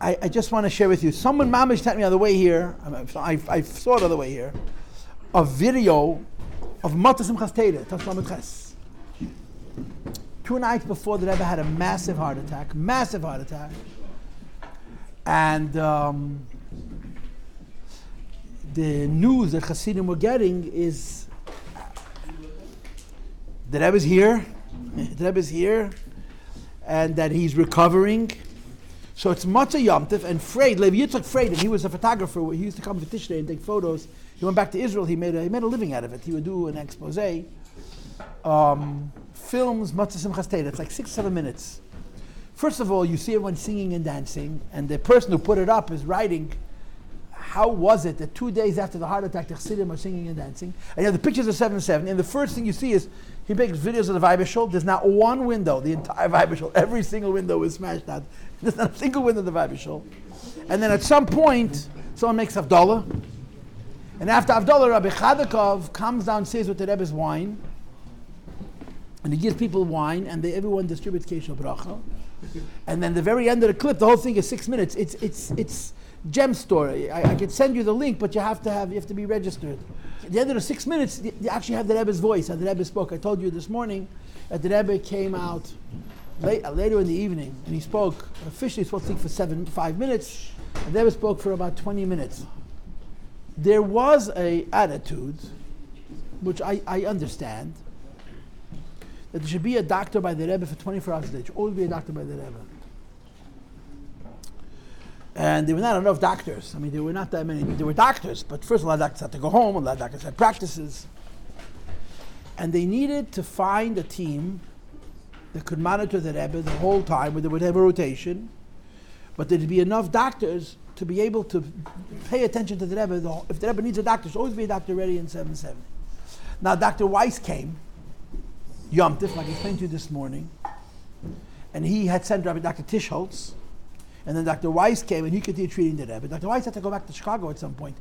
I, I just want to share with you. Someone, mamish, sent me on the way here. I, I, I saw it on the way here. A video of Matasim Chasteda, Two nights before the Rebbe had a massive heart attack, massive heart attack, and um, the news that Hasidim were getting is the Rebbe's here, the Rebbe's here, and that he's recovering so it's Matzah Yomtiv and Freid, Levi Yitzchak Freid, and he was a photographer. He used to come to Tishrei and take photos. He went back to Israel. He made a, he made a living out of it. He would do an expose. Um, films Matzah Simchas Teda. It's like six, seven minutes. First of all, you see everyone singing and dancing, and the person who put it up is writing how was it that two days after the heart attack, the Chassidim are singing and dancing? And you have the pictures of 7 7, and the first thing you see is he makes videos of the Weibishol. There's not one window, the entire Weibishol, every single window is smashed out. There's not a single window of the Weibishol. And then at some point, someone makes Havdalah. And after Havdalah, Rabbi Chodakov comes down, downstairs with the Rebbe's wine. And he gives people wine, and they, everyone distributes Kesha Bracha. And then the very end of the clip, the whole thing is six minutes. It's, it's, it's, gem story. I, I can send you the link, but you have to have you have to be registered. At the end of the six minutes, you actually have the Rebbe's voice. And the Rebbe spoke. I told you this morning that the Rebbe came out late, uh, later in the evening, and he spoke. Officially, supposed to speak for seven five minutes. And Rebbe spoke for about twenty minutes. There was a attitude, which I, I understand, that there should be a doctor by the Rebbe for 24 hours a day. There should always be a doctor by the Rebbe. And there were not enough doctors. I mean, there were not that many. There were doctors, but first a lot of doctors had to go home, a lot of doctors had practices. And they needed to find a team that could monitor the Rebbe the whole time, where they would have a rotation, but there'd be enough doctors to be able to pay attention to the Rebbe. The, if the Rebbe needs a doctor, there's always be a doctor ready in 770. Now, Dr. Weiss came, Yom Tif, like I explained to you this morning, and he had sent Rabbi Dr. Tischholz, and then Dr. Weiss came and he continued treating the Rebbe. Dr. Weiss had to go back to Chicago at some point.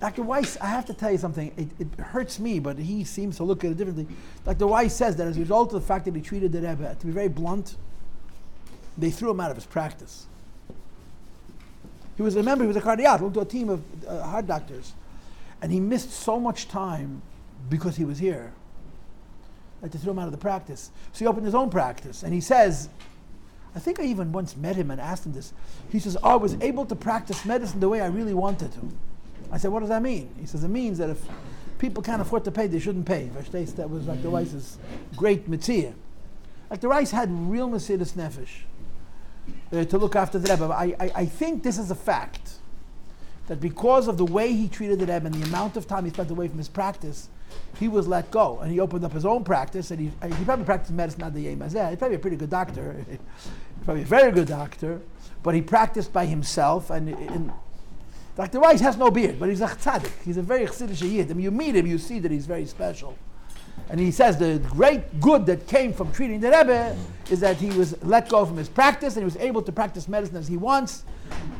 Dr. Weiss, I have to tell you something. It, it, hurts me, but he seems to look at it differently. Dr. Weiss says that as a result of the fact that he treated the Rebbe, to be very blunt, they threw him out of his practice. He was, remember, he was a cardiologist, to a team of uh, heart doctors, and he missed so much time because he was here. That they threw him out of the practice. So he opened his own practice, and he says, I think I even once met him and asked him this. He says, oh, I was able to practice medicine the way I really wanted to. I said, What does that mean? He says, It means that if people can't afford to pay, they shouldn't pay. That was like the Rice's great mitzvah. Like the Rice had real Mesirus Nefesh uh, to look after the Rebbe. I, I, I think this is a fact that because of the way he treated the Rebbe and the amount of time he spent away from his practice, he was let go and he opened up his own practice and he, he probably practiced medicine at the Yemazeh. He's probably a pretty good doctor. probably a very good doctor, but he practiced by himself. And, and Dr. Weiss has no beard, but he's a tzaddik. He's a very chassidish yid. Mean, you meet him, you see that he's very special. And he says the great good that came from treating the Rebbe is that he was let go from his practice and he was able to practice medicine as he wants.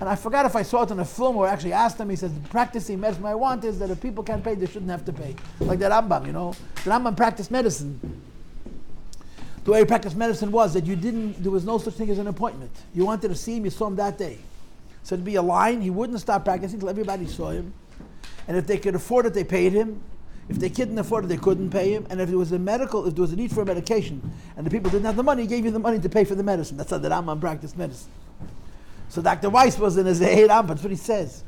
And I forgot if I saw it in a film or actually asked him. He says, the practicing medicine I want is that if people can't pay, they shouldn't have to pay. Like the Rambam, you know. The Rambam practiced medicine the way he practiced medicine was that you didn't, there was no such thing as an appointment. You wanted to see him, you saw him that day. So there'd be a line, he wouldn't stop practicing until everybody saw him. And if they could afford it, they paid him. If they couldn't afford it, they couldn't pay him. And if it was a medical, if there was a need for a medication, and the people didn't have the money, he gave you the money to pay for the medicine. That's how the Rambam practiced medicine. So Dr. Weiss was in his Rambam, that's what he says.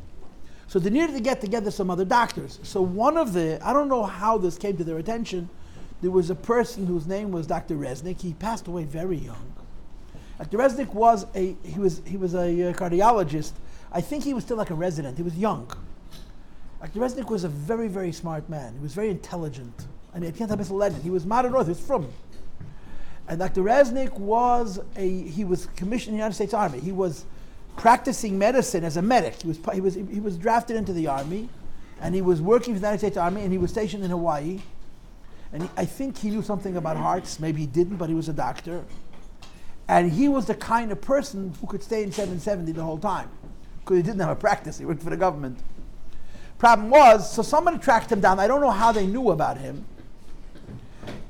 So they needed to get together some other doctors. So one of the, I don't know how this came to their attention, there was a person whose name was Dr. Resnick. He passed away very young. Dr. Resnick was a he was he was a uh, cardiologist. I think he was still like a resident. He was young. Dr. Resnick was a very very smart man. He was very intelligent. I mean, I can't have a legend. He was modern North. He was from. And Dr. Resnick was a he was commissioned in the United States Army. He was practicing medicine as a medic. He was he was he was drafted into the army, and he was working for the United States Army, and he was stationed in Hawaii and he, I think he knew something about hearts. Maybe he didn't, but he was a doctor. And he was the kind of person who could stay in 770 the whole time because he didn't have a practice. He worked for the government. Problem was, so somebody tracked him down. I don't know how they knew about him.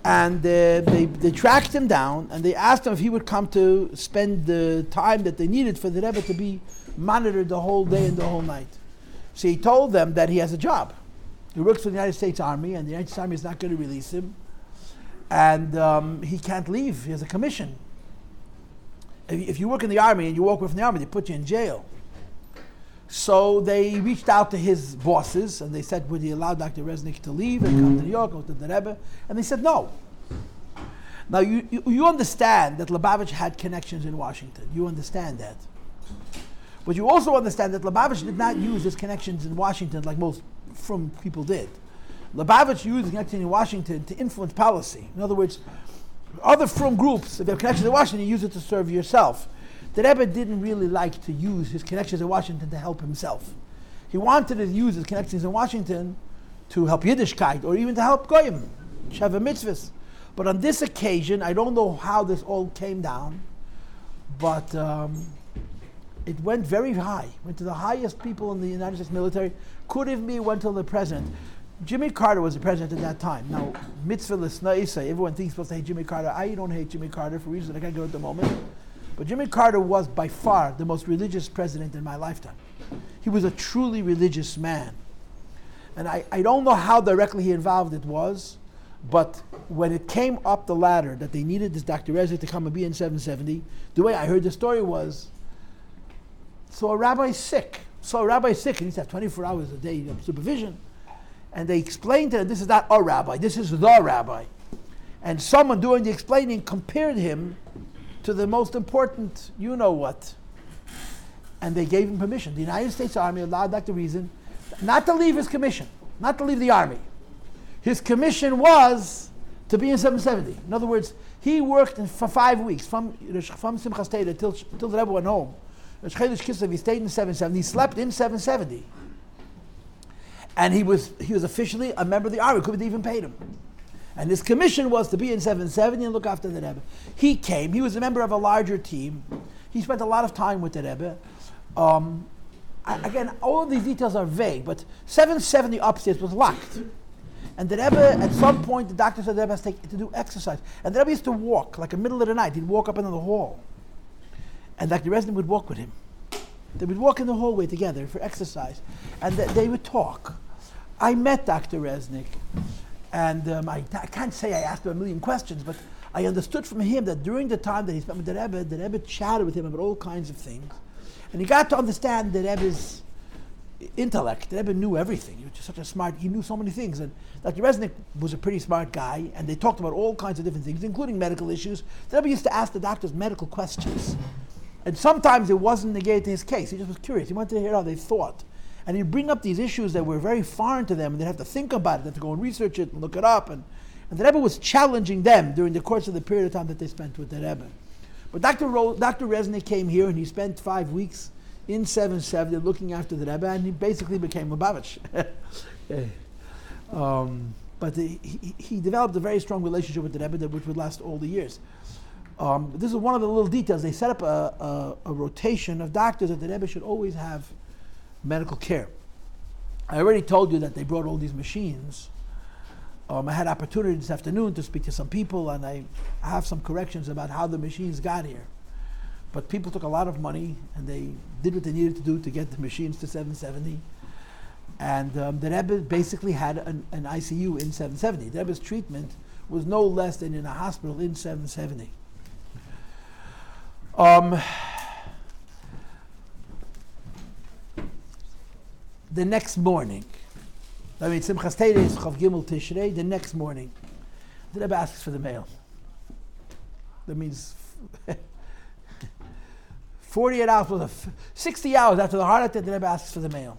And uh, they, they tracked him down and they asked him if he would come to spend the time that they needed for the Rebbe to be monitored the whole day and the whole night. So he told them that he has a job. He works for the United States Army, and the United States Army is not going to release him. And um, he can't leave. He has a commission. If, you work in the Army and you walk away from the Army, they put you in jail. So they reached out to his bosses and they said, Would he allow Dr. Resnick to leave and come to New York, go to the Rebbe? And they said, No. Now, you, you, you understand that Lubavitch had connections in Washington. You understand that. But you also understand that Lubavitch did not use his connections in Washington like most from people did. Lubavitch used his connections in Washington to influence policy. In other words, other from groups, if they have connections in Washington, you use it to serve yourself the Rebbe didn't really like to use his connections in Washington to help himself. He wanted to use his connections in Washington to help Yiddishkeit or even to help Goyim, Sheva Mitzvahs. But on this occasion, I don't know how this all came down, but um, it went very high. Went to the highest people in the United States military. Could have been went to the president. Jimmy Carter was the president at that time. Now, mitzvah l'sna'isa, everyone thinks supposed to hate Jimmy Carter. I don't hate Jimmy Carter for reasons I can't go at the moment. But Jimmy Carter was by far the most religious president in my lifetime. He was a truly religious man. And I, I don't know how directly he involved it was, but when it came up the ladder that they needed this Dr. Reza to come and be in 770, the way I heard the story was so a rabbi's sick. So a rabbi's sick and he's had 24 hours a day of supervision. And they explained to him, this is not a rabbi, this is the rabbi. And someone doing the explaining compared him to the most important, you know what. And they gave him permission. The United States Army allowed Dr. Reason not to leave his commission, not to leave the Army. His commission was to be in 770. In other words, he worked for five weeks from, from Simchas Torah till, till the Rebbe went home. He stayed in 770. He slept in 770. And he was, he was officially a member of the Army. Have even paid him. And his commission was to be in 770 and look after the Rebbe. He came, he was a member of a larger team. He spent a lot of time with the Rebbe. Um, I, again, all of these details are vague, but 770 upstairs was locked. And the Rebbe, at some point, the doctor said the Rebbe has to, to do exercise. And the Rebbe used to walk, like in the middle of the night. He'd walk up into the hall. And Dr. Resnick would walk with him. They would walk in the hallway together for exercise. And th- they would talk. I met Dr. Resnick. And um, I, I, can't say I asked him a million questions, but I understood from him that during the time that he spent with the Rebbe, the Rebbe chatted with him about all kinds of things. And he got to understand the Rebbe's intellect. The Rebbe knew everything. He was just such a smart, he knew so many things. And Dr. Resnick was a pretty smart guy, and they talked about all kinds of different things, including medical issues. The Rebbe used to ask the doctors medical questions. And sometimes it wasn't negated to his case. He just was curious. He wanted to hear how they thought. And he'd bring up these issues that were very foreign to them, and they'd have to think about it, they'd have to go and research it and look it up. And, and the Rebbe was challenging them during the course of the period of time that they spent with the Rebbe. But Dr. Ro- Dr. Resnick came here and he spent five weeks in 770 looking after the Rebbe, and he basically became a Babich. um, but the, he, he, developed a very strong relationship with the Rebbe, which would last all the years. Um, this is one of the little details. They set up a, a, a rotation of doctors that the Rebbe should always have medical care. I already told you that they brought all these machines. Um, I had opportunity this afternoon to speak to some people, and I have some corrections about how the machines got here. But people took a lot of money, and they did what they needed to do to get the machines to 770. And um, the Rebbe basically had an, an, ICU in 770. The Rebbe's treatment was no less than in a hospital in 770. Um, the next morning. I mean, Simchas is Chav Gimel Tishrei. The next morning, the Rebbe asks for the mail. That means 48 hours, 60 hours after the heart attack, the Rebbe asks for the mail.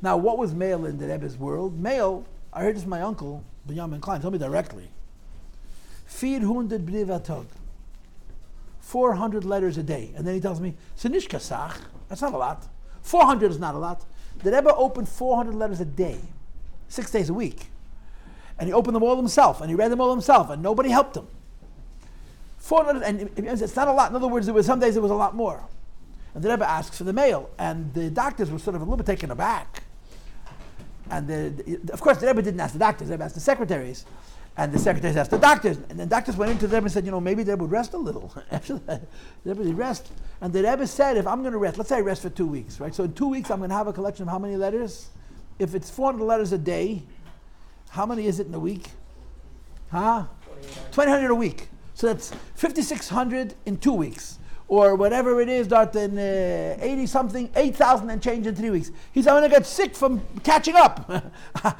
Now, what was mail in the Rebbe's world? Mail, I heard this from my uncle, Benjamin Klein, told me directly. 400 brivatog. 400 letters a day. And then he tells me, Sinishkasach, that's not a lot. 400 is not a lot. The Rebbe opened 400 letters a day, six days a week. And he opened them all himself, and he read them all himself, and nobody helped him. 400, and it's not a lot. In other words, there was some days it was a lot more. And the Rebbe asks for the mail, and the doctors were sort of a little bit taken aback. And the, of course, the Rebbe didn't ask the doctors, the Rebbe asked the secretaries. And the secretaries asked the doctors, and the doctors went into them and said, you know, maybe they would rest a little. Actually, they would rest. And the Rebbe said, if I'm going to rest, let's say I rest for two weeks, right? So in two weeks, I'm going to have a collection of how many letters? If it's 400 letters a day, how many is it in a week? Huh? 2,800 a week. So that's 5,600 in two weeks. Or whatever it is, that in uh, 80 something, 8,000 and change in three weeks. He said, I'm going to get sick from catching up.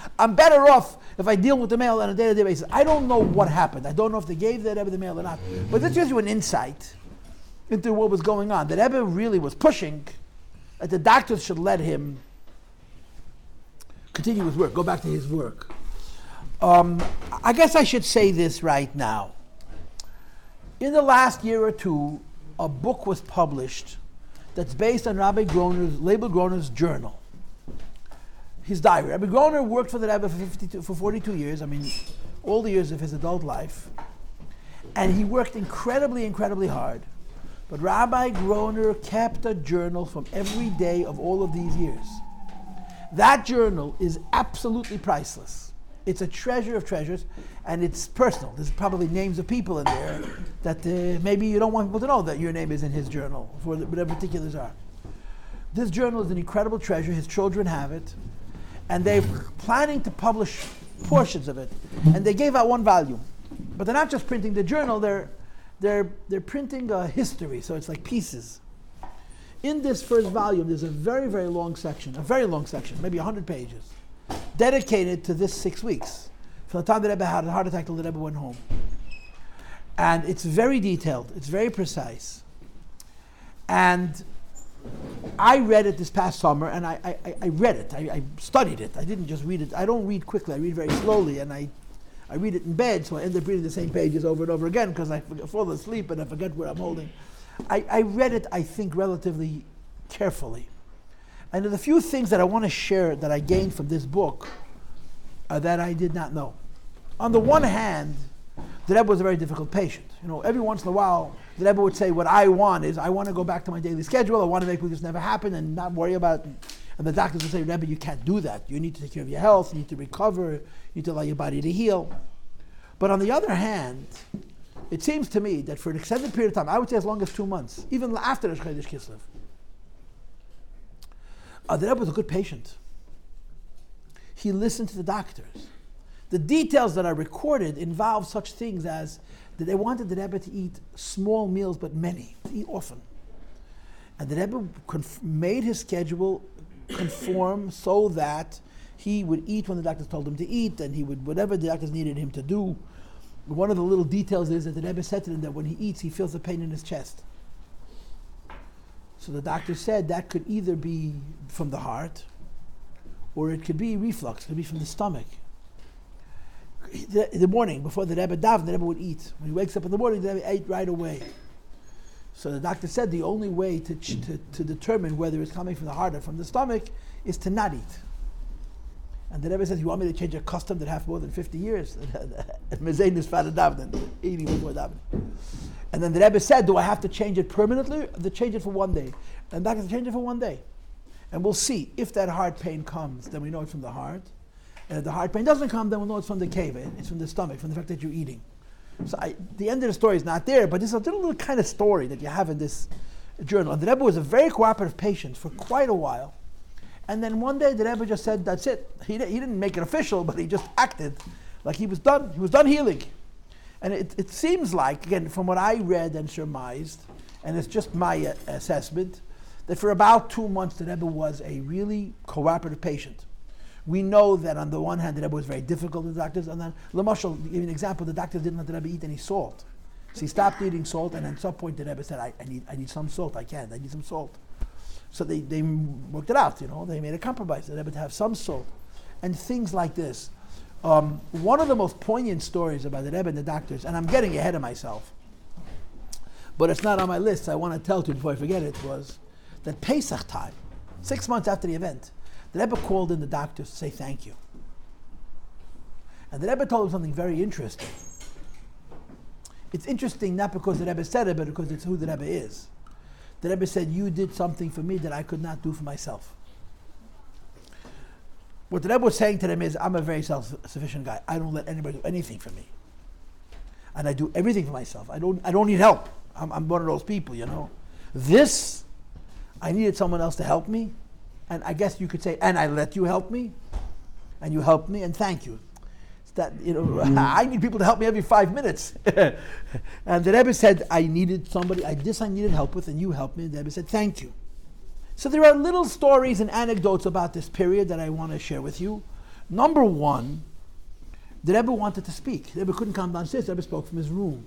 I'm better off if I deal with the mail on a day to day basis. I don't know what happened. I don't know if they gave the Rebbe the mail or not. But this gives you an insight into what was going on. The Rebbe really was pushing that the doctors should let him continue his work, go back to his work. Um, I guess I should say this right now. In the last year or two, a book was published that's based on Rabbi Groner's, Leibel Groner's journal, his diary. Rabbi Groner worked for the Rebbe for, 52, for 42 years, I mean, all the years of his adult life. And he worked incredibly, incredibly hard. But Rabbi Groner kept a journal from every day of all of these years. That journal is absolutely priceless. It's a treasure of treasures, and it's personal. There's probably names of people in there that uh, maybe you don't want people to know that your name is in his journal, for whatever particulars are. This journal is an incredible treasure. His children have it, and they're planning to publish portions of it. And they gave out one volume, but they're not just printing the journal. They're they're they're printing a history, so it's like pieces. In this first volume, there's a very very long section, a very long section, maybe 100 pages dedicated to this six weeks. From the time the Rebbe had a heart attack till the Rebbe went home. And it's very detailed, it's very precise. And I read it this past summer, and I, I, I read it. I, I, studied it. I didn't just read it. I don't read quickly. I read very slowly, and I, I read it in bed, so I end up reading the same pages over and over again because I fall asleep and I forget where I'm holding. I, I read it, I think, relatively carefully. And a few things that I want to share that I gained from this book uh, that I did not know. On the one hand, the Rebbe was a very difficult patient. You know, every once in a while, the Rebbe would say, "What I want is I want to go back to my daily schedule. I want to make this never happen and not worry about." It. And the doctors would say, "Rebbe, you can't do that. You need to take care of your health. You need to recover. You need to allow your body to heal." But on the other hand, it seems to me that for an extended period of time, I would say as long as two months, even after the Chodesh Kislev, uh, the Rebbe was a good patient. He listened to the doctors. The details that are recorded involve such things as that they wanted the Rebbe to eat small meals, but many, to eat often. And the Rebbe conf- made his schedule conform so that he would eat when the doctors told him to eat, and he would whatever the doctors needed him to do. One of the little details is that the Rebbe said to him that when he eats, he feels the pain in his chest. So the doctor said that could either be from the heart or it could be reflux, it could be from the stomach. In the morning, before the Rebbe davened, the Rebbe would eat. When he wakes up in the morning, the Rebbe ate right away. So the doctor said the only way to, to, to determine whether it's coming from the heart or from the stomach is to not eat. And the Rebbe says, You want me to change a custom that have more than 50 years? Mezain is father davening, eating before davening. And then the Rebbe said, Do I have to change it permanently? To change it for one day? And that can change it for one day. And we'll see. If that heart pain comes, then we know it's from the heart. And if the heart pain doesn't come, then we'll know it's from the cave. It's from the stomach, from the fact that you're eating. So I, the end of the story is not there, but is a little, little kind of story that you have in this journal. And the Rebbe was a very cooperative patient for quite a while. And then one day the Rebbe just said, "That's it." He, he didn't make it official, but he just acted like he was done. He was done healing. And it, it seems like, again, from what I read and surmised, and it's just my uh, assessment, that for about two months the Rebbe was a really cooperative patient. We know that on the one hand the Rebbe was very difficult to the doctors, and then Lamashal, give you an example, the doctors didn't let the Rebbe eat any salt. So he stopped eating salt, and at some point the Rebbe said, I, I, need, I need some salt, I can't, I need some salt. So they, they worked it out, you know, they made a compromise. They had to have some salt. And things like this. Um, one of the most poignant stories about the Rebbe and the doctors, and I'm getting ahead of myself, but it's not on my list, I want to tell you before I forget it, was that Pesach time, six months after the event, the Rebbe called in the doctors to say thank you. And the Rebbe told him something very interesting. It's interesting not because the Rebbe said it, but because it's who the Rebbe is the Rebbe said, You did something for me that I could not do for myself. What the Rebbe was saying to them is, I'm a very self-sufficient guy. I don't let anybody do anything for me. And I do everything for myself. I don't, I don't need help. I'm, I'm one of those people, you know. This, I needed someone else to help me. And I guess you could say, and I let you help me. And you helped me, and thank you. That, you know, mm-hmm. I need people to help me every five minutes. and the Rebbe said, I needed somebody, I, this I needed help with, and you helped me. And the Rebbe said, thank you. So there are little stories and anecdotes about this period that I want to share with you. Number one, the Rebbe wanted to speak. The Rebbe couldn't come downstairs. The Rebbe spoke from his room.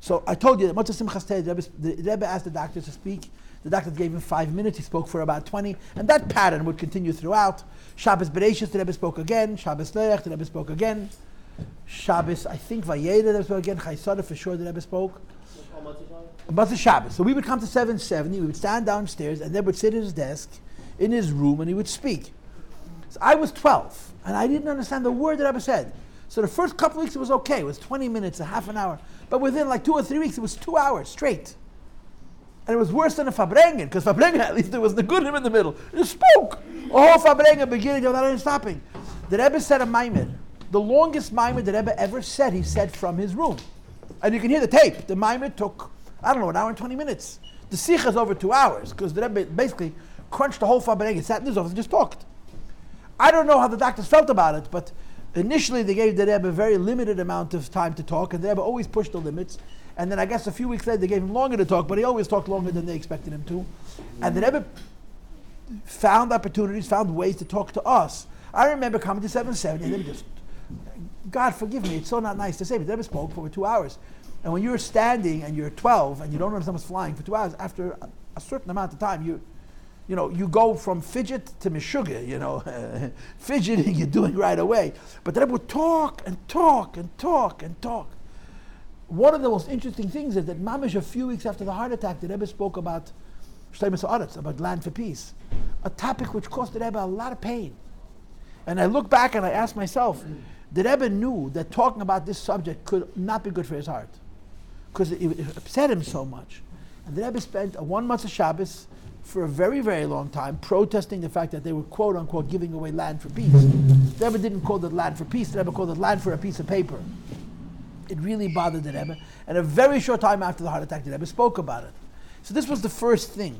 So I told you that Motzah Simchas the Rebbe, asked the doctor to speak. The doctor gave him five minutes. He spoke for about 20. And that pattern would continue throughout. Shabbos Bereshis, the Rebbe spoke again. Shabbos Leach, the Rebbe spoke again. Shabbos, I think Vayeira, the Rebbe spoke again. Chayei Sarah, for sure, the Rebbe spoke. Motzah Shabbos. So we would come to 770, we would stand downstairs, and then would sit at his desk in his room, and he would speak. So I was 12, and I didn't understand the word that Rebbe said. So the first couple weeks it was okay. It was 20 minutes, a half an hour. But within like two or three weeks, it was two hours straight. And it was worse than a Farbrengen, because Farbrengen, at least there was the good him in the middle. It spoke. Oh, a whole Farbrengen beginning without any stopping. The Rebbe said a Maimer. The longest Maimer that Rebbe ever said, he said from his room. And you can hear the tape. The Maimer took, I don't know, an hour and 20 minutes. The Sicha is over two hours, because the Rebbe basically crunched the whole Farbrengen, sat in his office and just talked. I don't know how the doctors felt about it, but initially they gave the Rebbe a very limited amount of time to talk, and the Rebbe always pushed the limits. And then I guess a few weeks later they gave him longer to talk, but he always talked longer than they expected him to. And the Rebbe found opportunities, found ways to talk to us. I remember coming to 770 and then just, God forgive me, it's so not nice to say, but the Rebbe spoke for two hours. And when you're standing and you're 12 and you don't understand what's flying for two hours, after a certain amount of time, you, you know, you go from fidget to mishuga, you know, fidgeting you're doing right away. But the Rebbe would talk and talk and talk and talk one of the most interesting things is that mamish a few weeks after the heart attack, the Rebbe spoke about Shleimus Aretz, about land for peace, a topic which caused the Rebbe a lot of pain. And I look back and I ask myself, the Rebbe knew that talking about this subject could not be good for his heart, because it, it, upset him so much. And the Rebbe spent a one month of Shabbos for a very, very long time protesting the fact that they were quote unquote giving away land for peace. The Rebbe didn't call it land for peace, the Rebbe called it land for a piece of paper. It really bothered the Rebbe. And a very short time after the heart attack, the Rebbe spoke about it. So this was the first thing.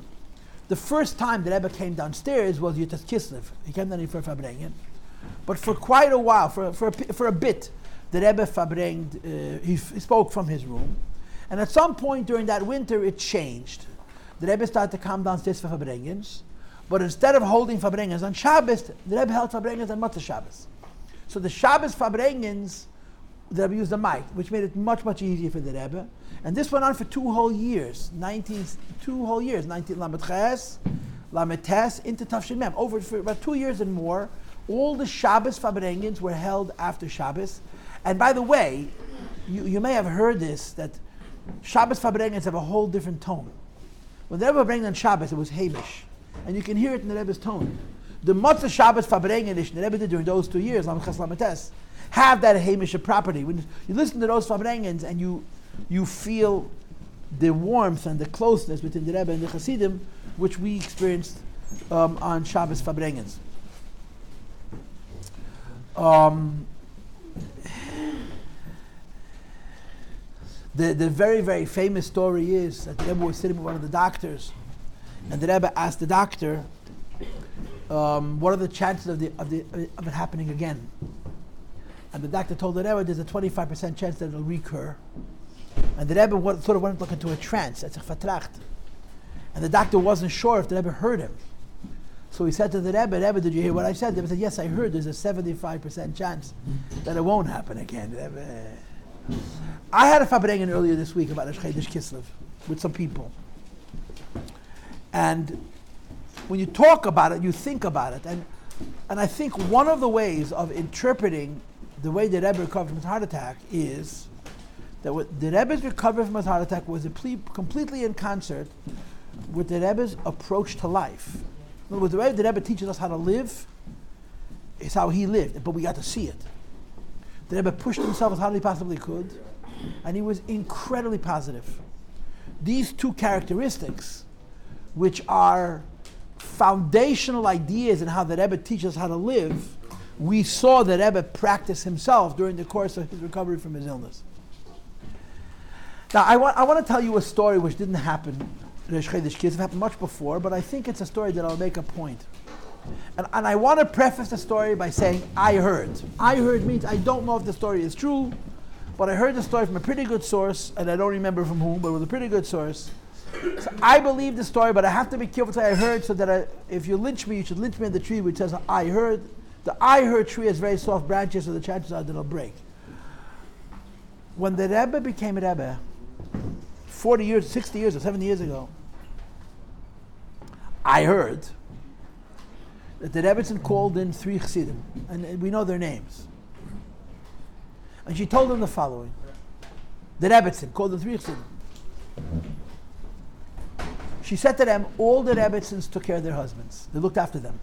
The first time the Rebbe came downstairs was Yutas Kislev. He came down for Farbrengen. But for quite a while, for, for, a, for a bit, the Rebbe Farbrenged, uh, he, f- he spoke from his room. And at some point during that winter, it changed. The Rebbe started to come downstairs for Farbrengens. But instead of holding Farbrengens on Shabbos, the Rebbe held Farbrengens on Motzah Shabbos. So the Shabbos Farbrengens the Rebbe used a mic, which made it much, much easier for the Rebbe. And this went on for two whole years, 19, two whole years, 19 Lamed Ches, into Tafshin Mem. Over for about two years and more, all the Shabbos Farbrengens were held after Shabbos. And by the way, you, you may have heard this, that Shabbos Farbrengens have a whole different tone. When the Rebbe bring on Shabbos, it was Hamish. And you can hear it in the Rebbe's tone. The Motzah Shabbos Farbrengen the Rebbe did during those two years, Lamed Ches Lamed have that Hamish property. When you listen to those Farbrengens and you, you feel the warmth and the closeness between the Rebbe and the Hasidim, which we experienced um, on Shabbos Farbrengens. Um, the, the very, very famous story is that the Rebbe was sitting with one of the doctors, and the Rebbe asked the doctor, um, what are the chances of, the, of, the, of it happening again? And the doctor told the Rebbe there's a 25% chance that it'll recur. And the Rebbe went, sort of went into a trance, it's a fatracht. And the doctor wasn't sure if the Rebbe heard him. So he said to the Rebbe, Rebbe, did you hear what I said? The Rebbe said, yes, I heard. There's a 75% chance that it won't happen again. I had a Farbrengen earlier this week about Rosh Chodesh Kislev with some people. And when you talk about it, you think about it. And, and I think one of the ways of interpreting the way the Rebbe recovered from his heart attack is that what the Rebbe's recovery from his heart attack was ple- completely in concert with the Rebbe's approach to life. In other words, the way the Rebbe teaches us how to live is how he lived, but we got to see it. The Rebbe pushed himself as hard as he possibly could, and he was incredibly positive. These two characteristics, which are foundational ideas in how the Rebbe teaches us how to live, we saw the Rebbe practice himself during the course of his recovery from his illness. Now, I want, I want to tell you a story which didn't happen Rosh. It happened much before, but I think it's a story that I'll make a point. And, and I want to preface the story by saying, I heard. I heard means I don't know if the story is true, but I heard the story from a pretty good source, and I don't remember from whom, but it was a pretty good source. So I believe the story, but I have to be careful to say I heard, so that I, if you lynch me, you should lynch me in the tree which says I heard. The I heard tree has very soft branches, so the chances are that it'll break. When the Rebbe became a Rebbe, 40 years, 60 years, or 70 years ago, I heard that the Rebbetzin called in three chassidim, and we know their names. And she told them the following. The Rebbetzin called them three chassidim. She said to them, all the Rebbetzins took care of their husbands. They looked after them.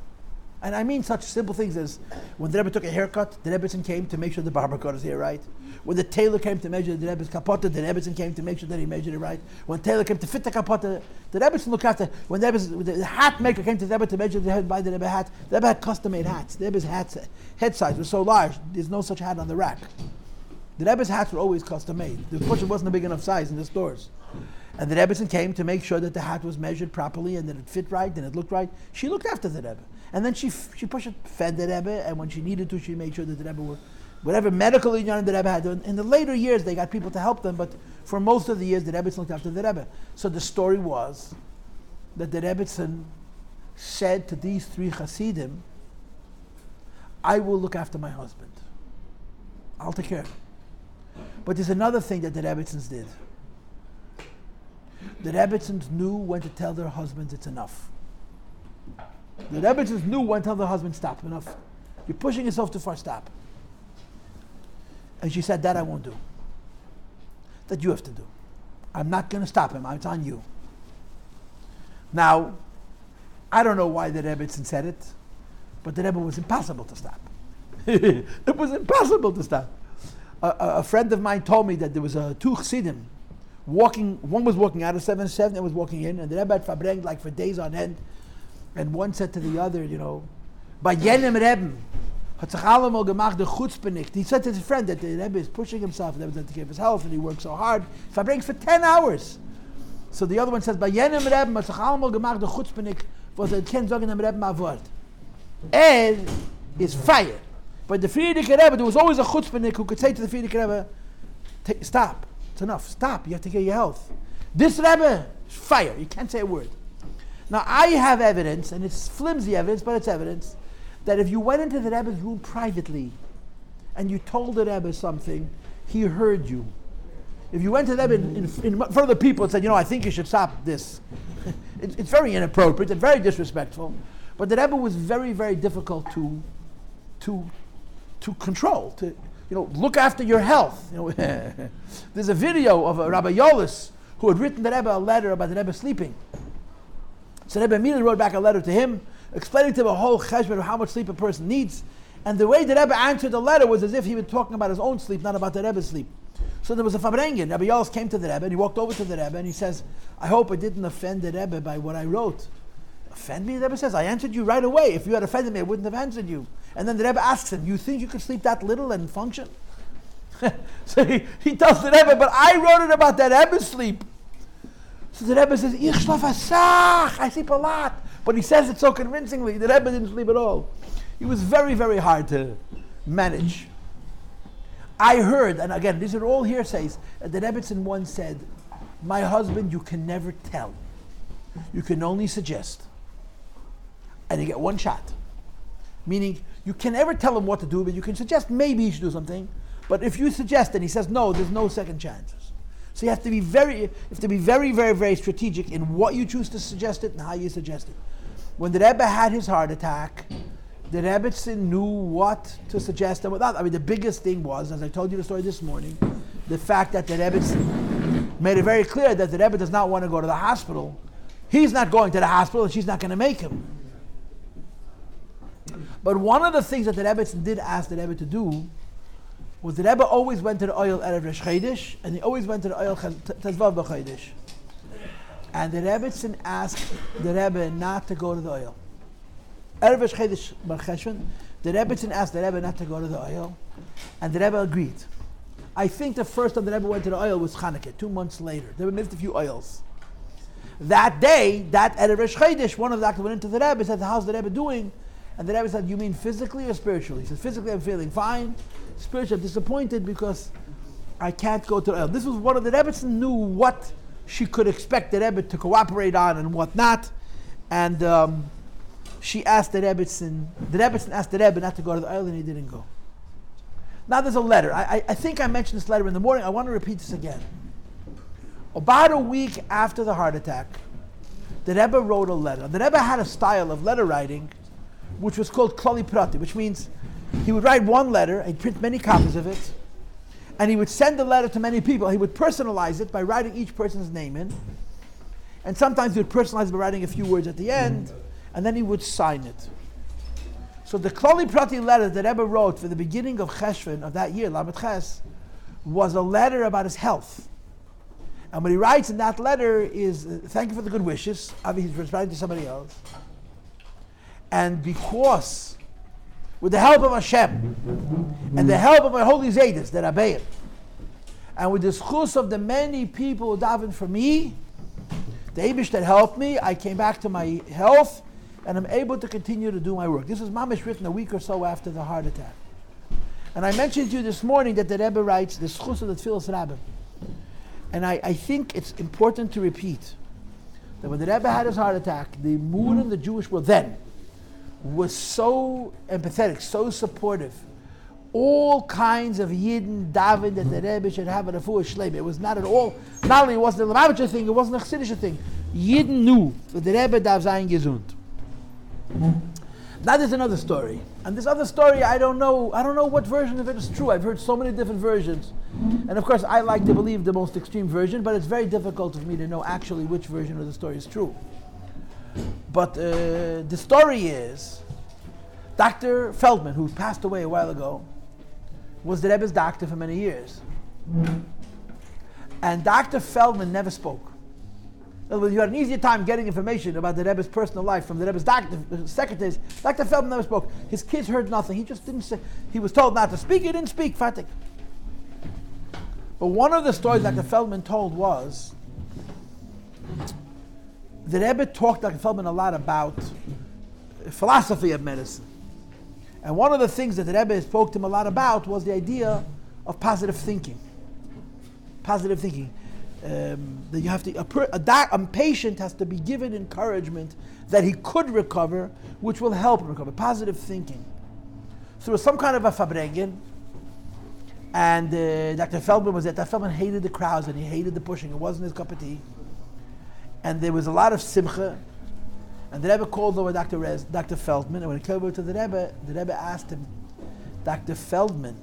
And I mean such simple things as when the Rebbe took a haircut, the Rebbetzin came to make sure the barber cut his hair right. When the tailor came to measure the Rebbe's kapota, the Rebbetzin came to make sure that he measured it right. When the tailor came to fit the kapota, the Rebbetzin looked after. When the, the hat maker came to the Rebbe to measure the head by the Rebbe hat, the Rebbe had custom made hats. The Rebbe's hats, head size was so large, there's no such hat on the rack. The Rebbe's hats were always custom made. The portion wasn't a big enough size in the stores. And the Rebbetzin came to make sure that the hat was measured properly and that it fit right and it looked right. She looked after the Rebbe. And then she she pushed fed the Rebbe, and when she needed to, she made sure that the Rebbe were, whatever medical union the Rebbe had. In the later years, they got people to help them, but for most of the years, the Rebbe looked after the Rebbe. So the story was that the Rebbetzin said to these three Hasidim, I will look after my husband. I'll take care of him. But there's another thing that the Rebbetzins did. The Rebbetzins knew when to tell their husbands it's enough. The Rebbetzins knew when to tell their husband, stop, enough. You're pushing yourself too far, stop. And she said, that I won't do. That you have to do. I'm not going to stop him. It's on you. Now, I don't know why the Rebbetzin said it, but the Rebbe was impossible to stop. it was impossible to stop. A, a, a, friend of mine told me that there was a two chassidim walking, one was walking out of 7-7 and was walking in, and the Rebbe had like for days on end, and one said to the other, you know, by jenem Rebbe. He said to his friend that the Rebbe is pushing himself, doesn't take care of his health, and he works so hard, fabrengt for 10 hours. So the other one says, by jenem Rebbe, hat sich allemal gemacht der Chutzpenicht, was er kennt sagen Rebbe mal Wort. Is fire. But the Frierdiker Rebbe, there was always a chutzpahnik who could say to the Frierdiker Rebbe, stop, it's enough, stop, you have to get your health. This Rebbe is fire, you can't say a word. Now I have evidence, and it's flimsy evidence, but it's evidence, that if you went into the Rebbe's room privately and you told the Rebbe something, he heard you. If you went to them in, in, in front of the people and said, you know, I think you should stop this, it, it's very inappropriate and very disrespectful. But the Rebbe was very, very difficult to, to, to control, to you know, look after your health. You know, there's a video of a Rabbi Yolles who had written the Rebbe a letter about the Rebbe sleeping. So Rebbe immediately wrote back a letter to him, explaining to him a whole cheshbon of how much sleep a person needs. And the way the Rebbe answered the letter was as if he was talking about his own sleep, not about the Rebbe's sleep. So there was a Farbrengen. Rabbi Yolles came to the Rebbe and he walked over to the Rebbe and he says, I hope I didn't offend the Rebbe by what I wrote. Offend me? The Rebbe says, I answered you right away. If you had offended me, I wouldn't have answered you. And then the Rebbe asks him, You think you could sleep that little and function? so he, he tells the Rebbe, But I wrote it about that Rebbe's sleep. So the Rebbe says, Ich schlaf asach. I sleep a lot. But he says it so convincingly. The Rebbe didn't sleep at all. He was very, very hard to manage. I heard, and again, these are all hearsays, that the Rebbetzin once said, My husband, you can never tell. You can only suggest. And you get one shot. Meaning, you can never tell him what to do, but you can suggest maybe he should do something. But if you suggest and he says no, there's no second chances. So you have to be very, you have to be very, very, very strategic in what you choose to suggest it and how you suggest it. When the Rebbe had his heart attack, the Rebbetzin knew what to suggest and without. I mean, the biggest thing was, as I told you the story this morning, the fact that the Rebbetzin made it very clear that the Rebbe does not want to go to the hospital. He's not going to the hospital, and she's not going to make him. But one of the things that the Rebbe did ask the Rebbe to do was the Rebbe always went to the Ohel Erev Rosh Chodesh, and he always went to the Ohel Tezvav B'Chodesh. And the Rebbetzin asked the Rebbe not to go to the Ohel. Erev Chedesh Bar Cheshvan, the Rebbetzin asked the Rebbe not to go to the Ohel, and the Rebbe agreed. I think the first time the Rebbe went to the Ohel was Hanukkah, two months later. The Rebbe missed a few Ohels. That day, that Erev Chedesh, one of the actors went into the Rebbe, and said, how's the Rebbe doing? And the Rebbe said, you mean physically or spiritually? He said, physically I'm feeling fine. Spiritually disappointed because I can't go to the Ohel. This was one of the Rebbetzin knew what she could expect the Rebbe to cooperate on and what not. And um, she asked the Rebbetzin, the Rebbetzin asked the Rebbe not to go to the Ohel and he didn't go. Now there's a letter. I, I, I think I mentioned this letter in the morning. I want to repeat this again. About a week after the heart attack, the Rebbe wrote a letter. The Rebbe had a style of letter writing which was called Klali Prati, which means he would write one letter, he'd print many copies of it, and he would send the letter to many people. He would personalize it by writing each person's name in. And sometimes he would personalize by writing a few words at the end, and then he would sign it. So the Klali Prati letter that Rebbe wrote for the beginning of Cheshvan of that year, Lamed Ches, was a letter about his health. And what he writes in that letter is, uh, thank you for the good wishes. Obviously, he's writing to somebody else. And because, with the help of Hashem, and the help of my holy Zaydis, the Rabbeim, and with the schus of the many people who davened for me, the Abish that helped me, I came back to my health, and I'm able to continue to do my work. This is Mamish written a week or so after the heart attack. And I mentioned to you this morning that the Rebbe writes the schus of the Tfilas Rabbim. And I, I think it's important to repeat that when the Rebbe had his heart attack, the mood in the Jewish world then was so empathetic, so supportive. All kinds of Yidden David that the mm-hmm. Rebbe should have a refuah shleim. It was not at all, not only was wasn't a Lubavitcher thing, it wasn't a Chassidish thing. Yidden knew that the Rebbe darf sein gesund. That is another story. And this other story, I don't know, I don't know what version of it is true. I've heard so many different versions. And of course, I like to believe the most extreme version, but it's very difficult for me to know actually which version of the story is true. But uh, the story is Dr. Feldman, who passed away a while ago, was the Rebbe's doctor for many years. And Dr. Feldman never spoke. In other words, you had an easier time getting information about the Rebbe's personal life from the Rebbe's doctor, secretaries. Dr. Feldman never spoke. His kids heard nothing. He just didn't say. He was told not to speak. He didn't speak. Fatik. But one of the stories Dr. Feldman told was the Rebbe talked Dr. Feldman a lot about philosophy of medicine. And one of the things that the Rebbe spoke to him a lot about was the idea of positive thinking. Positive thinking. Um, that you have to, a, a, doc, a, patient has to be given encouragement that he could recover, which will help him recover. Positive thinking. So was some kind of a farbrengen, and uh, Dr. Feldman was there. Dr. Feldman hated the crowds and he hated the pushing. It wasn't his cup of tea and there was a lot of simcha. And the Rebbe called over Dr. Rez, Dr. Feldman, and when he came over to the Rebbe, the Rebbe asked him, Dr. Feldman,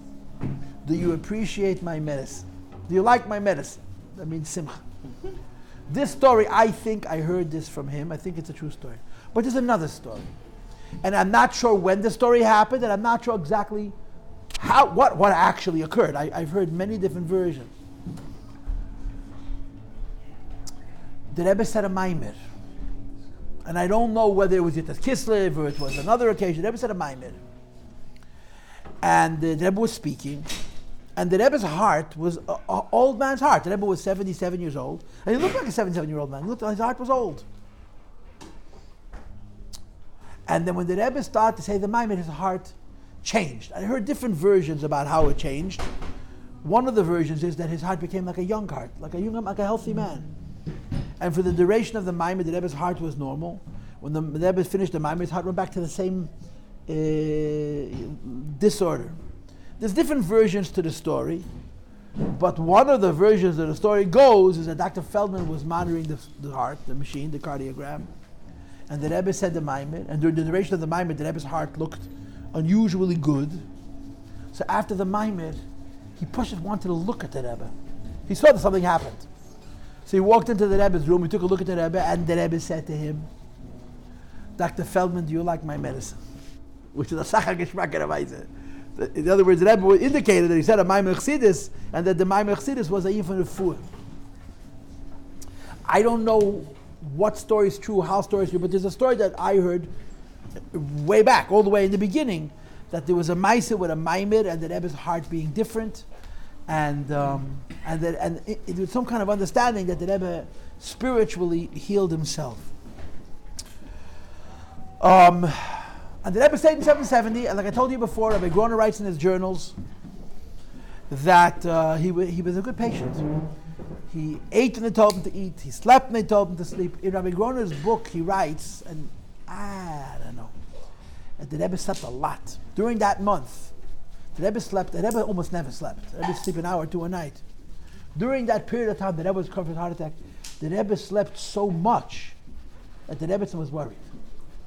do you appreciate my medicine? Do you like my medicine? That means simcha. this story, I think I heard this from him. I think it's a true story. But there's another story. And I'm not sure when the story happened, and I'm not sure exactly how, what, what actually occurred. I, I've heard many different versions. The Rebbe said a Maimer. And I don't know whether it was Yitas Kislev or it was another occasion. The Rebbe said a Maimer. And the Rebbe was speaking. And the Rebbe's heart was an old man's heart. The Rebbe was 77 years old. And he looked like a 77 year old man. He looked, his heart was old. And then when the Rebbe started to say the Maimer, his heart changed. I heard different versions about how it changed. One of the versions is that his heart became like a young heart, like a young, like a healthy man. And for the duration of the Maimer, the Rebbe's heart was normal. When the, Rebbe finished the Maimer, his heart went back to the same uh, disorder. There's different versions to the story, but one of the versions of the story goes is that Dr. Feldman was monitoring the, the heart, the machine, the cardiogram, and the Rebbe said the Maimer, and during the duration of the Maimer, the Rebbe's heart looked unusually good. So after the Maimer, he pushed wanted to look at the Rebbe. He saw that something happened. So he walked into the Rebbe's room, he took a look at the Rebbe, and the Rebbe said to him, Dr. Feldman, do you like my medicine? Which is a Sacha Geschmack In other words, the Rebbe indicated that he said a Maimer Chsidis, and that the Maimer Chsidis was a Refuah. I don't know what story is true, how story is true, but there's a story that I heard way back, all the way in the beginning, that there was a Maisa with a Maimer and that Rebbe's heart being different, and um, and that and it, it was some kind of understanding that the Rebbe spiritually healed himself. Um, and the Rebbe stayed in 770, and like I told you before, Rabbi Groner writes in his journals that uh, he, w- he was a good patient. He ate when they told him to eat. He slept when they told him to sleep. In Rabbi Groner's book, he writes, and I don't know, that the Rebbe slept a lot. During that month, the Rebbe slept, the Rebbe almost never slept. The Rebbe slept an hour two a night. During that period of time, the Rebbe was covered with heart attack. The Rebbe slept so much that the Rebbe was worried.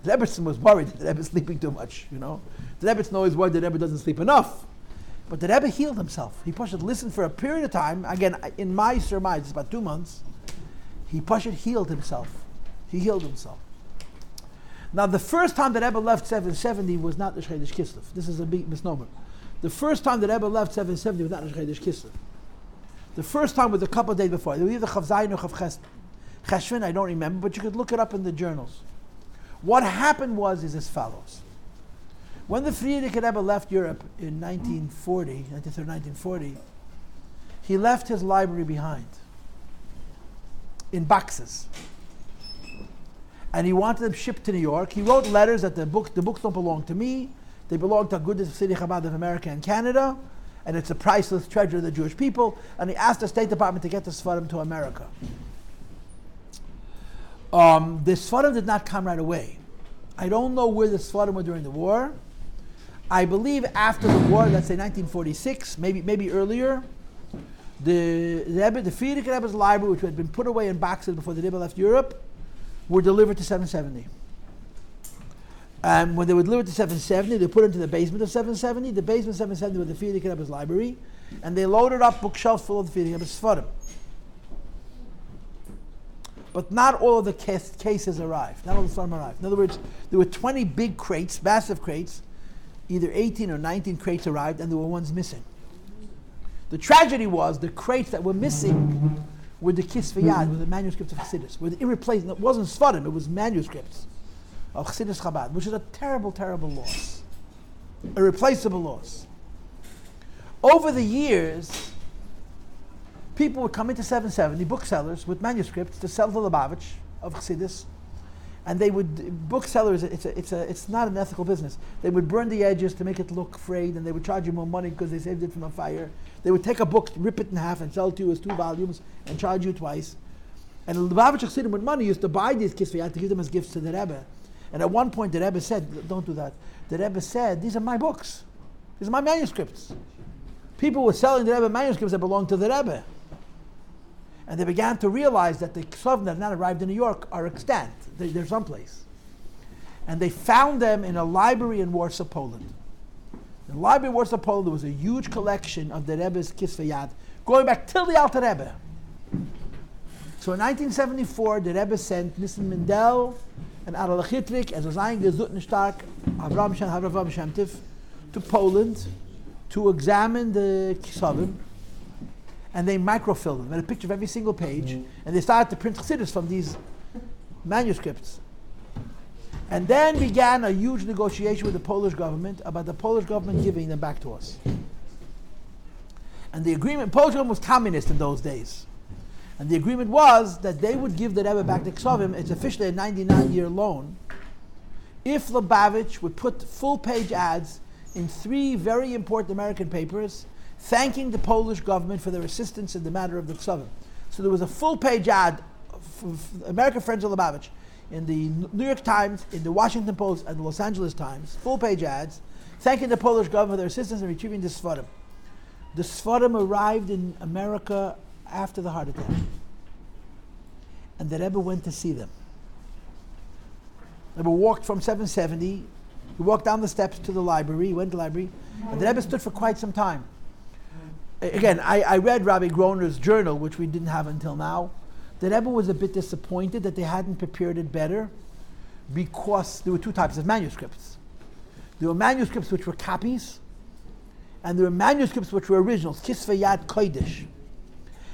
The Rebbe was worried that the Rebbe sleeping too much, you know. The Rebbe always worried the Rebbe doesn't sleep enough. But the Rebbe healed himself. He pushed it, listened for a period of time. Again, in my surmise, it's about two months. He pushed it, healed himself. He healed himself. Now, the first time that Rebbe left 770 was not the Chodesh Kislev. This is a big misnomer. The first time that Rebbe left 770 was not the Chodesh Kislev. The first time was a couple of days before. It was either Chav Zayin or Chav Cheshvan, I don't remember, but you could look it up in the journals. What happened was is as follows. When the Frierdiker Rebbe left Europe in 1940, 1940, he left his library behind in boxes. And he wanted them shipped to New York. He wrote letters that the book the books don't belong to me. They belong to Agudas Chassidei Chabad of America and Canada, and it's a priceless treasure of the Jewish people. And he asked the State Department to get the Sfarim to America. Um, the Sfarim did not come right away. I don't know where the Sfarim were during the war. I believe after the war, let's say 1946, maybe maybe earlier, the Rebbe, the Frierdiker Rebbe's library, which had been put away in boxes before the Rebbe left Europe, were delivered to 770. And when they were delivered to 770, they put into the basement of 770. The basement of 770 was the Frierdiker Rebbe's library, and they loaded up bookshelves full of the Frierdiker Rebbe's Sfarim. But not all of the case, cases arrived. Not all the Sfarim arrived. In other words, there were 20 big crates, massive crates. Either 18 or 19 crates arrived, and there were ones missing. The tragedy was the crates that were missing were the Kisviyad, were the manuscripts of Chassidus, were the irreplaceable. It wasn't Sfarim, it was manuscripts of Chassidus Chabad, which is a terrible, terrible loss. a replaceable loss. Over the years, people would come into 770, booksellers with manuscripts to sell to Lubavitch of Chassidus, and they would booksellers. It's a, it's a, it's not an ethical business. They would burn the edges to make it look frayed, and they would charge you more money because they saved it from a fire. They would take a book, rip it in half, and sell it to you as two volumes, and charge you twice. And the Lubavitch Chassidim with money used to buy these kisviyat to give them as gifts to the Rebbe. And at one point, the Rebbe said, "Don't do that." The Rebbe said, "These are my books. These are my manuscripts." People were selling the Rebbe manuscripts that belonged to the Rebbe. And they began to realize that the Ksovim that had not arrived in New York are extant. They, they're someplace. And they found them in a library in Warsaw, Poland. In the library in Warsaw, Poland, there was a huge collection of the Rebbe's Kisveyad, going back till the Alter Rebbe. So in 1974, the Rebbe sent Nissen Mendel and Adal Chitrik and Zayin Gesutenstark, Avram Shem, Avram to Poland to examine the Kisavim and they microfilmed them, made a picture of every single page, mm-hmm. and they started to print chassidus from these manuscripts. And then began a huge negotiation with the Polish government about the Polish government giving them back to us. And the agreement, Polish government was communist in those days. And the agreement was that they would give the Rebbe back to Ksovim, it's officially a 99 year loan, if Lubavitch would put full page ads in three very important American papers thanking the Polish government for their assistance in the matter of the Ksovim. So there was a full page ad for American Friends of Lubavitch in the New York Times, in the Washington Post, and the Los Angeles Times, full page ads, thanking the Polish government for their assistance in retrieving the Sfarim. The Sfarim arrived in America after the heart attack. And the Rebbe went to see them. The Rebbe walked from 770, he walked down the steps to the library, he went to the library, and the Rebbe stood for quite some time. Again, I, I read Rabbi Groner's journal, which we didn't have until now. The Rebbe was a bit disappointed that they hadn't prepared it better because there were two types of manuscripts. There were manuscripts which were copies, and there were manuscripts which were originals, Kisveyat Kodesh.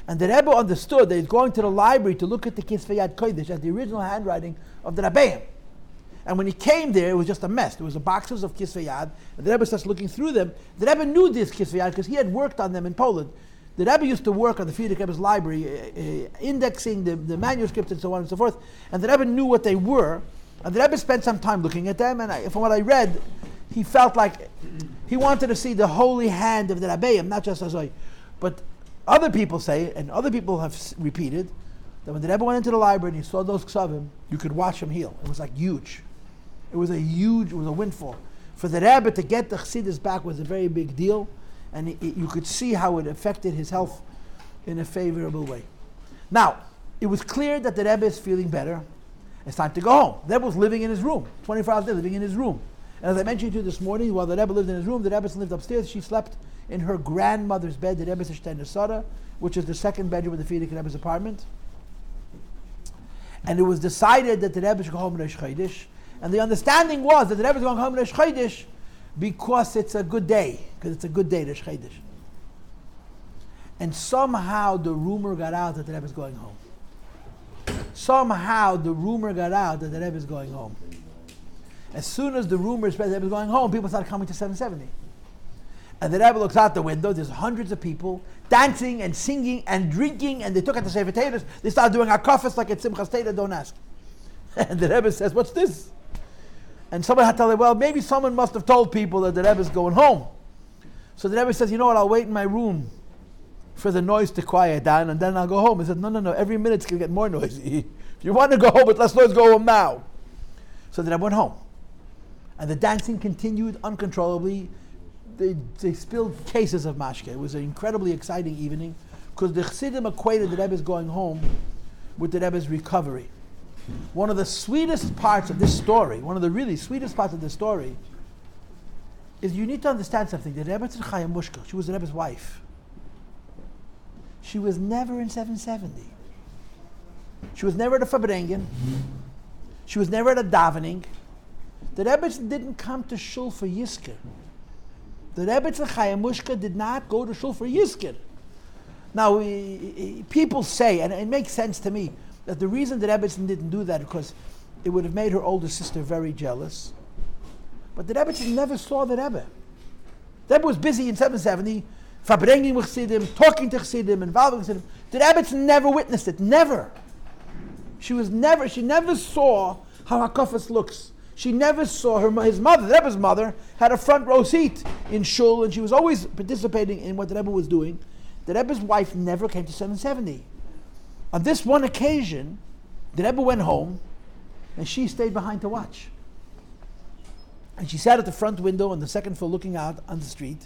And the Rebbe understood that he's going to the library to look at the Kisvei Kodesh, at the original handwriting of the Rabbeim. And when he came there, it was just a mess. There was a boxes of Kisvei Yad, and the Rebbe starts looking through them. The Rebbe knew this Kisvei Yad because he had worked on them in Poland. The Rebbe used to work on the Frierdiker Rebbe's library, uh, uh, indexing the, the manuscripts and so on and so forth. And the Rebbe knew what they were. And the Rebbe spent some time looking at them. And I, from what I read, he felt like he wanted to see the holy hand of the Rabbeim, not just Azoi. But other people say, and other people have repeated, that when the Rebbe went into the library and he saw those ksavim, you could watch him heal. It was like huge. It was a huge, it was a windfall. For the Rebbe to get the Chassidus back was a very big deal, and it, it, you could see how it affected his health in a favorable way. Now, it was clear that the Rebbe is feeling better. It's time to go home. The Rebbe was living in his room, 24 hours a day, living in his room. And as I mentioned to you this morning, while the Rebbe lived in his room, the Rebbe lived upstairs. She slept in her grandmother's bed, the Rebbe's Shteiner which is the second bedroom of the Frierdiker Rebbe's apartment. And it was decided that the Rebbe should go home Rosh Chodesh. And the understanding was that the Rebbe is going home Rosh Chodesh because it's a good day, because it's a good day, Rosh Chodesh. And somehow the rumor got out that the Rebbe is going home. Somehow the rumor got out that the Rebbe is going home. As soon as the rumor spread that the Rebbe is going home, people started coming to 770. And the Rebbe looks out the window, there's hundreds of people dancing and singing and drinking, and they took out the Sefer. They started doing akafas like at Simchas Teda, don't ask. And the Rebbe says, What's this? And someone had to tell him, Well, maybe someone must have told people that the Rebbe is going home. So the Rebbe says, You know what, I'll wait in my room for the noise to quiet down, and then I'll go home. He said, No, no, no, every minute's going to get more noisy. if you want to go home with less noise, go home now. So the Rebbe went home. And the dancing continued uncontrollably they, they spilled cases of mashke. It was an incredibly exciting evening because the Chassidim equated the Rebbe's going home with the Rebbe's recovery. One of the sweetest parts of this story, one of the really sweetest parts of this story, is you need to understand something. The Rebbe Chaya Mushka, she was the Rebbe's wife. She was never in 770. She was never at a Farbrengen. She was never at a davening. The Rebbe didn't come to shul for Yizkor. The Rebbe Chayamushka did not go to shul for Yizkor. Now, people say, and it makes sense to me, that the reason that Rebbe didn't do that because it would have made her older sister very jealous. But the Rebbe never saw the Rebbe. The Rebbe was busy in 770, verbringing with Chassidim, talking to Chassidim, involving Chassidim. The Rebbe never witnessed it, never. She was never, she never saw how Hakafas looks. She never saw her, his mother, the Rebbe's mother, had a front row seat in shul, and she was always participating in what the Rebbe was doing. The Rebbe's wife never came to 770. On this one occasion, the Rebbe went home, and she stayed behind to watch. And she sat at the front window on the second floor looking out on the street,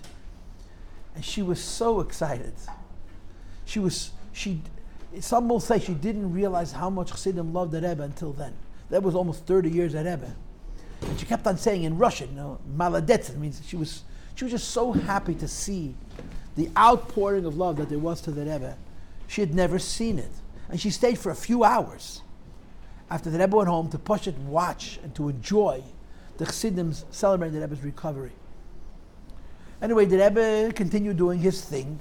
and she was so excited. She was, she, some will say she didn't realize how much Chassidim loved the Rebbe until then. That was almost 30 years at Rebbe. And she kept on saying in Russian, you know, means she was, she was just so happy to see the outpouring of love that there was to the Rebbe. She had never seen it. And she stayed for a few hours after the Rebbe went home to push it, watch, and to enjoy the Chassidim celebrating the Rebbe's recovery. Anyway, the Rebbe continued doing his thing.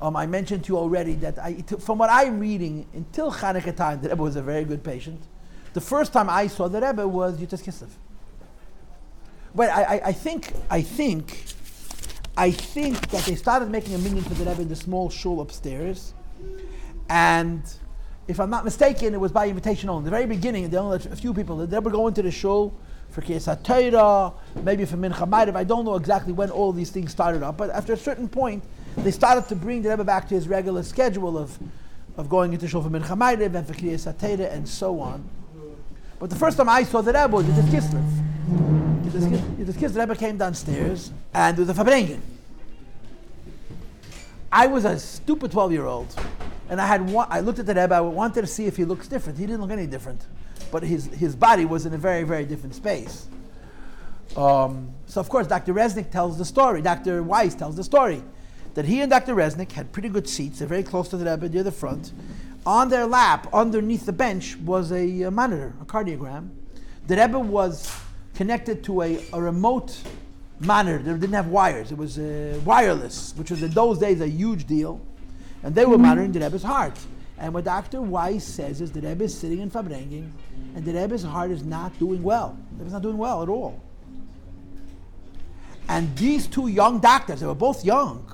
Um, I mentioned to you already that I, from what I'm reading, until Hanukkah time, the Rebbe was a very good patient. The first time I saw the Rebbe was Yutas Kislev. But I, I, I, think, I think, I think that they started making a minyan for the Rebbe in the small shul upstairs, and if I'm not mistaken, it was by invitation only. In the very beginning, there only a few people. They were going to the shul for Torah, maybe for Mincha Ma'ariv. I don't know exactly when all these things started up, but after a certain point, they started to bring the Rebbe back to his regular schedule of, of going into shul for Mincha Ma'ariv and for Torah and so on. But the first time I saw the Rebbe was Yudis Kislev. Yudis Kislev, Rebbe came downstairs and with a Farbrengen. I was a stupid 12 year old. And I had one, I looked at the Rebbe, I wanted to see if he looks different. He didn't look any different. But his, his body was in a very, very different space. Um, so, of course, Dr. Resnick tells the story. Dr. Weiss tells the story that he and Dr. Resnick had pretty good seats. They're very close to the Rebbe, near the front. On their lap, underneath the bench, was a, a monitor, a cardiogram. The Rebbe was connected to a, a remote monitor. They didn't have wires. It was uh, wireless, which was in those days a huge deal. And they were monitoring the Rebbe's heart. And what Dr. Weiss says is the Rebbe is sitting in Farbrengen, and the Rebbe's heart is not doing well. The Rebbe's not doing well at all. And these two young doctors, they were both young,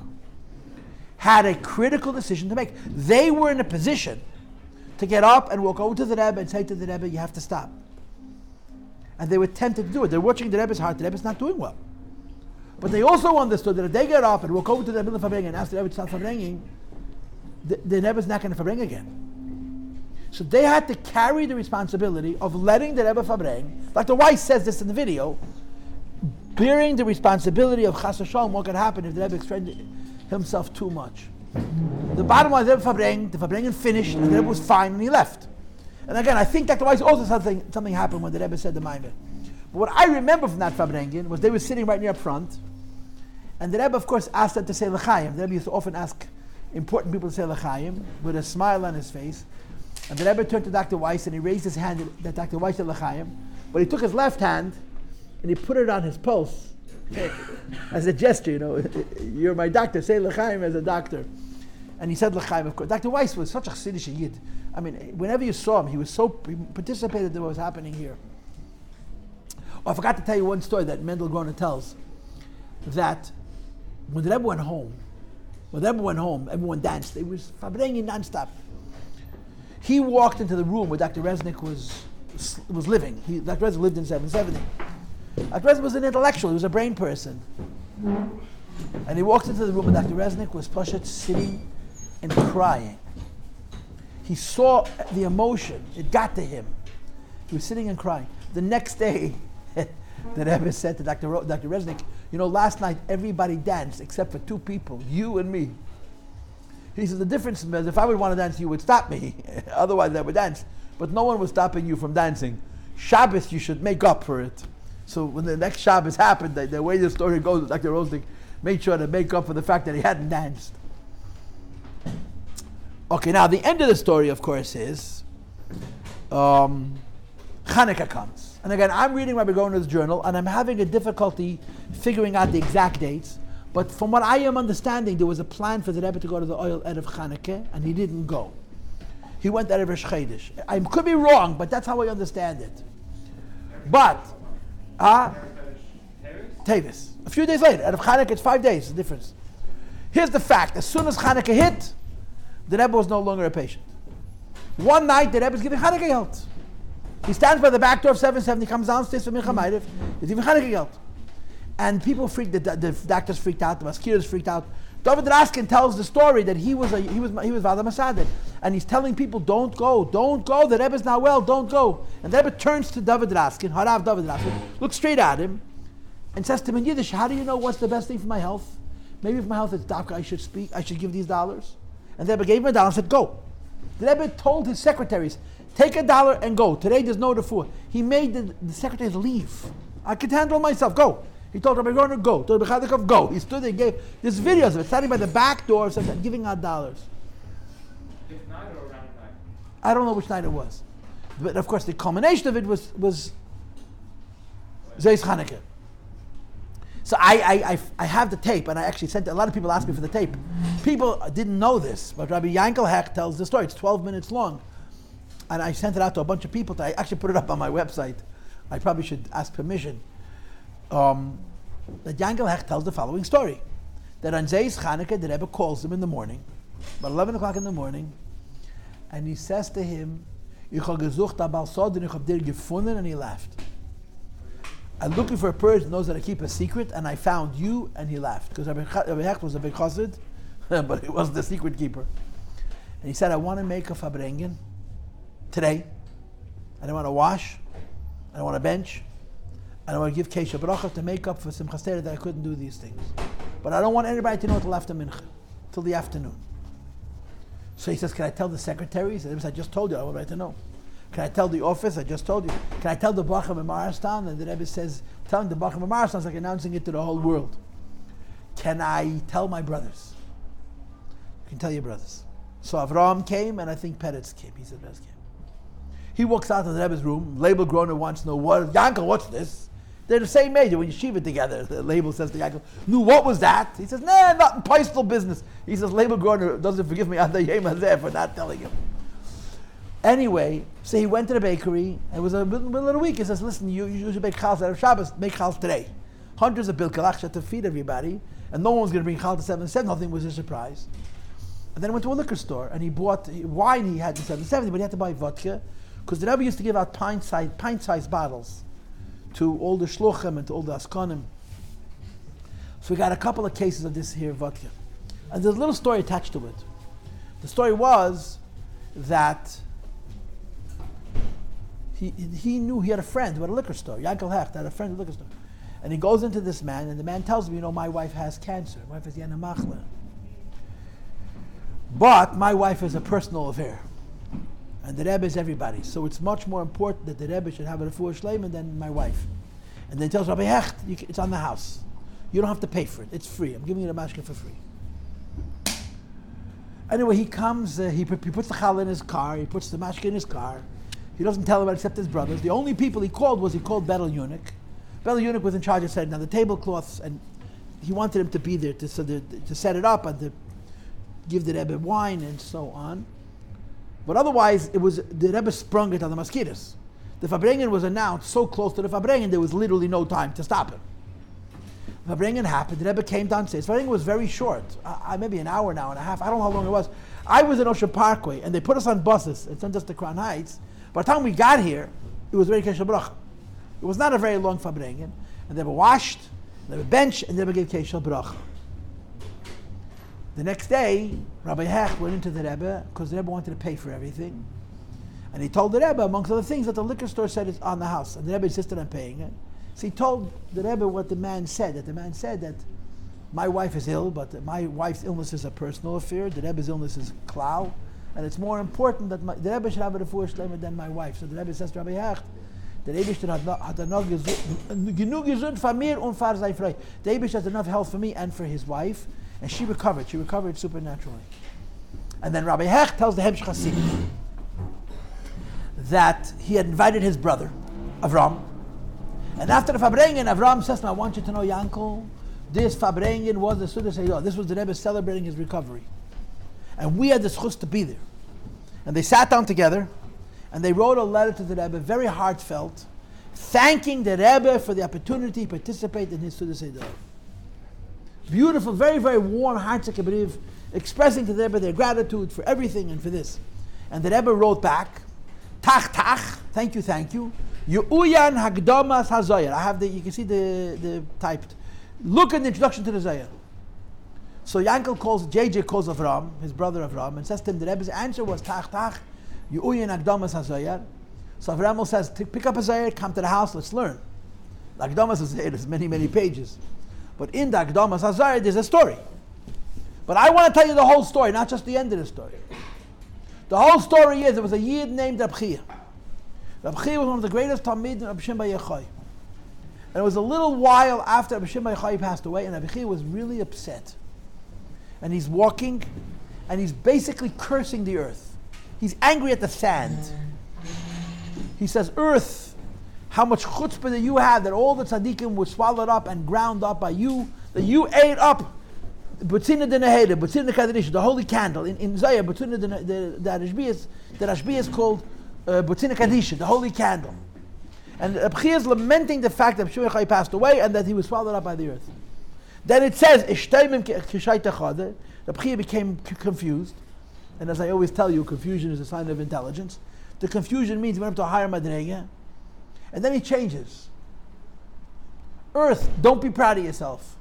had a critical decision to make. They were in a position to get up and walk over to the Rebbe and say to the Rebbe, you have to stop. And they were tempted to do it. They're watching the Rebbe's heart. The Rebbe's not doing well. But they also understood that if they get up and walk over to the Rebbe Farbrengen and ask the Rebbe to stop Farbrengen, the, the Rebbe's not going to Fabring again. So they had to carry the responsibility of letting the Rebbe Farbreng, like the Weiss says this in the video, bearing the responsibility of Chas what could happen if the Rebbe extended himself too much. The bottom line, the Rebbe Farbreng, the Farbrengen finished, and the Rebbe was fine, and he left. And again, I think Dr. Weiss also something something happened when the Rebbe said the Maimer. But what I remember from that Farbrengen was they were sitting right near up front, and the Rebbe, of course, asked them to say L'chaim. The Rebbe used to often ask important people to say L'chaim with a smile on his face. And the Rebbe turned to Dr. Weiss and he raised his hand that Dr. Weiss said L'chaim. But he took his left hand and he put it on his pulse as a gesture, you know, you're my doctor, say L'chaim as a doctor. And he said L'chaim, of course. Dr. Weiss was such a Chassidish Yid. I mean, whenever you saw him, he was so, he participated in what was happening here. Oh, I forgot to tell you one story that Mendel Groner tells, that when the Rebbe went home, when everyone went home, everyone danced. It was Fabrengi nonstop. He walked into the room where Dr. Resnick was, was living. He, Dr. Resnick lived in 770. Dr. Resnick was an intellectual, he was a brain person. And he walked into the room and Dr. Resnick was Pashat sitting and crying. He saw the emotion, it got to him. He was sitting and crying. The next day, the Rebbe said to Dr. Ro- Dr. Resnick, you know, last night everybody danced except for two people, you and me. He says, the difference is if I would want to dance, you would stop me. Otherwise, I would dance. But no one was stopping you from dancing. Shabbos, you should make up for it. So when the next Shabbos happened, the, the way the story goes, Dr. Resnick made sure to make up for the fact that he hadn't danced. Okay, now the end of the story, of course, is um, Hanukkah comes. And again, I'm reading Rabbi Groner's journal, and I'm having a difficulty figuring out the exact dates. But from what I am understanding, there was a plan for the Rebbe to go to the Ohel Erev Chanukah, and he didn't go. He went Erev Rosh. I could be wrong, but that's how I understand it. But, ah, Tavis. A few days later, Erev Chanukah, it's five days, the difference. Here's the fact: as soon as Chanukah hit, the Rebbe was no longer a patient. One night, the Rebbe is giving Chanukah health. He stands by the back door of 770, comes downstairs for Mincha he's even Chanukah And people freaked, the, the doctors freaked out, the maskiras freaked out. David Raskin tells the story that he was a, he was he was Vada Masadet, and he's telling people, "Don't go, don't go. The Rebbe's not well. Don't go." And the Rebbe turns to David Raskin, Harav David Raskin, looks straight at him, and says to him in Yiddish, "How do you know what's the best thing for my health? Maybe for my health, it's doctor. I should speak. I should give these dollars." And the Rebbe gave him a dollar and said, "Go." The Rebbe told his secretaries, Take a dollar and go. Today there's no refuah. He made the, the secretaries leave. I can handle myself. Go. He told Rabbi Groner, go. Told Rabbi Chodakov, go. He stood there, and gave, there's videos of it, standing by the back door of something, giving out dollars. I don't know which night it was. But of course, the culmination of it was, was Zeis Chanukah. So I, I, I, I, have the tape, and I actually sent a lot of people asked me for the tape. People didn't know this, but Rabbi Yankel Hecht tells the story. It's 12 minutes long and I sent it out to a bunch of people. To, I actually put it up on my website. I probably should ask permission. Um, that Yankel Hecht tells the following story: that on Zeis Chanukah, the Rebbe calls him in the morning, about eleven o'clock in the morning, and he says to him, "Ich habe gesucht abal and ich habe dir gefunden," and he laughed. I'm looking for a person who knows that I keep a secret, and I found you, and he laughed because Rabbi Hecht was a big chassid, but he was the secret keeper. And he said, "I want to make a fabrengen." today. I don't want to wash. I don't want to bench. I don't want to give Kesha Bracha to make up for some chastera that I couldn't do these things. But I don't want anybody to know until after Mincha, till the afternoon. So he says, Can I tell the secretaries? And I just told you, I want like to know. Can I tell the office? I just told you. Can I tell the Bacham of Maristan? And the Rebbe says, telling the Bacham of Maristan is like announcing it to the whole world. Can I tell my brothers? You can tell your brothers. So Avram came, and I think Peretz came. He said, Peretz came. He walks out of the Rebbe's room. Label Groner wants to know what Yankel, what's this? They're the same age. When you yeshiva together, the label says to Yaakov, "No, what was that?" He says, "Nah, not in postal business." He says, "Label Gordon doesn't forgive me for not telling him." Anyway, so he went to the bakery. It was a middle of the week. He says, "Listen, you, you should make chals out of Shabbos. Make chals today. Hundreds of bilkalach to feed everybody, and no one was going to bring chal to seven seven. Nothing was a surprise." And then he went to a liquor store and he bought wine. He had in seven seventy, but he had to buy vodka because the Rebbe used to give out pint-sized pint-sized bottles to all the shluchim and to all the askanim. So we got a couple of cases of this here vodka, and there's a little story attached to it. The story was that he, he knew he had a friend who had a liquor store. Yankel Hecht had a friend at a liquor store. And he goes into this man, and the man tells him, You know, my wife has cancer. My wife has Yana Machla. But my wife is a personal affair. And the Rebbe is everybody. So it's much more important that the Rebbe should have a refuah shleiman than my wife. And then he tells Rabbi Hecht, it's on the house. You don't have to pay for it. It's free. I'm giving you the mashka for free. Anyway, he comes, uh, he, he puts the challah in his car, he puts the mashka in his car. He doesn't tell about except his brothers. The only people he called was he called Betel Eunuch. Betel Eunuch was in charge of setting down the tablecloths, and he wanted him to be there to, so the, to set it up and to give the Rebbe wine and so on. But otherwise, it was the Rebbe sprung it on the mosquitoes. The Farbrengen was announced so close to the Farbrengen, there was literally no time to stop it. Farbrengen happened, the Rebbe came downstairs. Farbrengen was very short, uh, maybe an hour, an and a half. I don't know how long it was. I was in Ocean Parkway, and they put us on buses. It's not just the Crown Heights. By the time we got here, it was very Keshe Bracha. It was not a very long Farbrengen, and they were washed, they were benched, and they were gave Keshe Bracha. The next day, Rabbi Hecht went into the Rebbe because the Rebbe wanted to pay for everything. And he told the Rebbe, amongst other things, that the liquor store said it's on the house. And the Rebbe insisted on paying it. So he told the Rebbe what the man said, that the man said that my wife is ill, but my wife's illness is a personal affair. The Rebbe's illness is klau. And it's more important that my, the Rebbe should have a refuah shleima than my wife. So the Rebbe says to Rabbi Hecht. The Rebbe has enough health for me and for his wife. And she recovered. She recovered supernaturally. And then Rabbi Hecht tells the Hemsh that he had invited his brother, Avram. And after the Farbrengen, Avram says, I want you to know, Yankel, this Farbrengen was the Suda Seyyah. This was the Rebbe celebrating his recovery. And we had the schus to be there. And they sat down together and they wrote a letter to the Rebbe, very heartfelt, thanking the Rebbe for the opportunity to participate in his Suda Seyyah beautiful, very, very warm Hartzik brief, expressing to the Rebbe their gratitude for everything and for this. And the Rebbe wrote back, Tach Tach, thank you, thank you. Yu'uyan Hagdamas HaZayar. I have the, you can see the, the typed. Look at the introduction to the Zayar. So Yankel calls, JJ calls Avram, his brother Avram, and says to him, the Rebbe's answer was Tach Tach, Yu'uyan Hagdamas HaZayar. So Avram says, pick up a Zayar, come to the house, let's learn. Hagdamas HaZayar is many, many pages. But in the Akdamas Hazar, there's a story. But I want to tell you the whole story, not just the end of the story. The whole story is there was a Yid named Rabchia. Rabchia was one of the greatest Talmid in Rabbi Shimba Yechai. And it was a little while after Rabbi Shimba Yechai passed away, and Rabchia was really upset. And he's walking, and he's basically cursing the earth. He's angry at the sand. He says, Earth, how much chutzpah that you had that all the tzaddikim were swallowed up and ground up by you, that you ate up Butzina de Butzina Kaddish, the holy candle. In, in Zayah, Butzina the, the Rashbi is, the Rashbi is called uh, Butzina Kaddish, the holy candle. And Abchi is lamenting the fact that Shmuel passed away and that he was swallowed up by the earth. Then it says, Ishtaimim kishaytachade. Abchi became confused. And as I always tell you, confusion is a sign of intelligence. The confusion means he went up to a higher madrega and then he changes. Earth, don't be proud of yourself.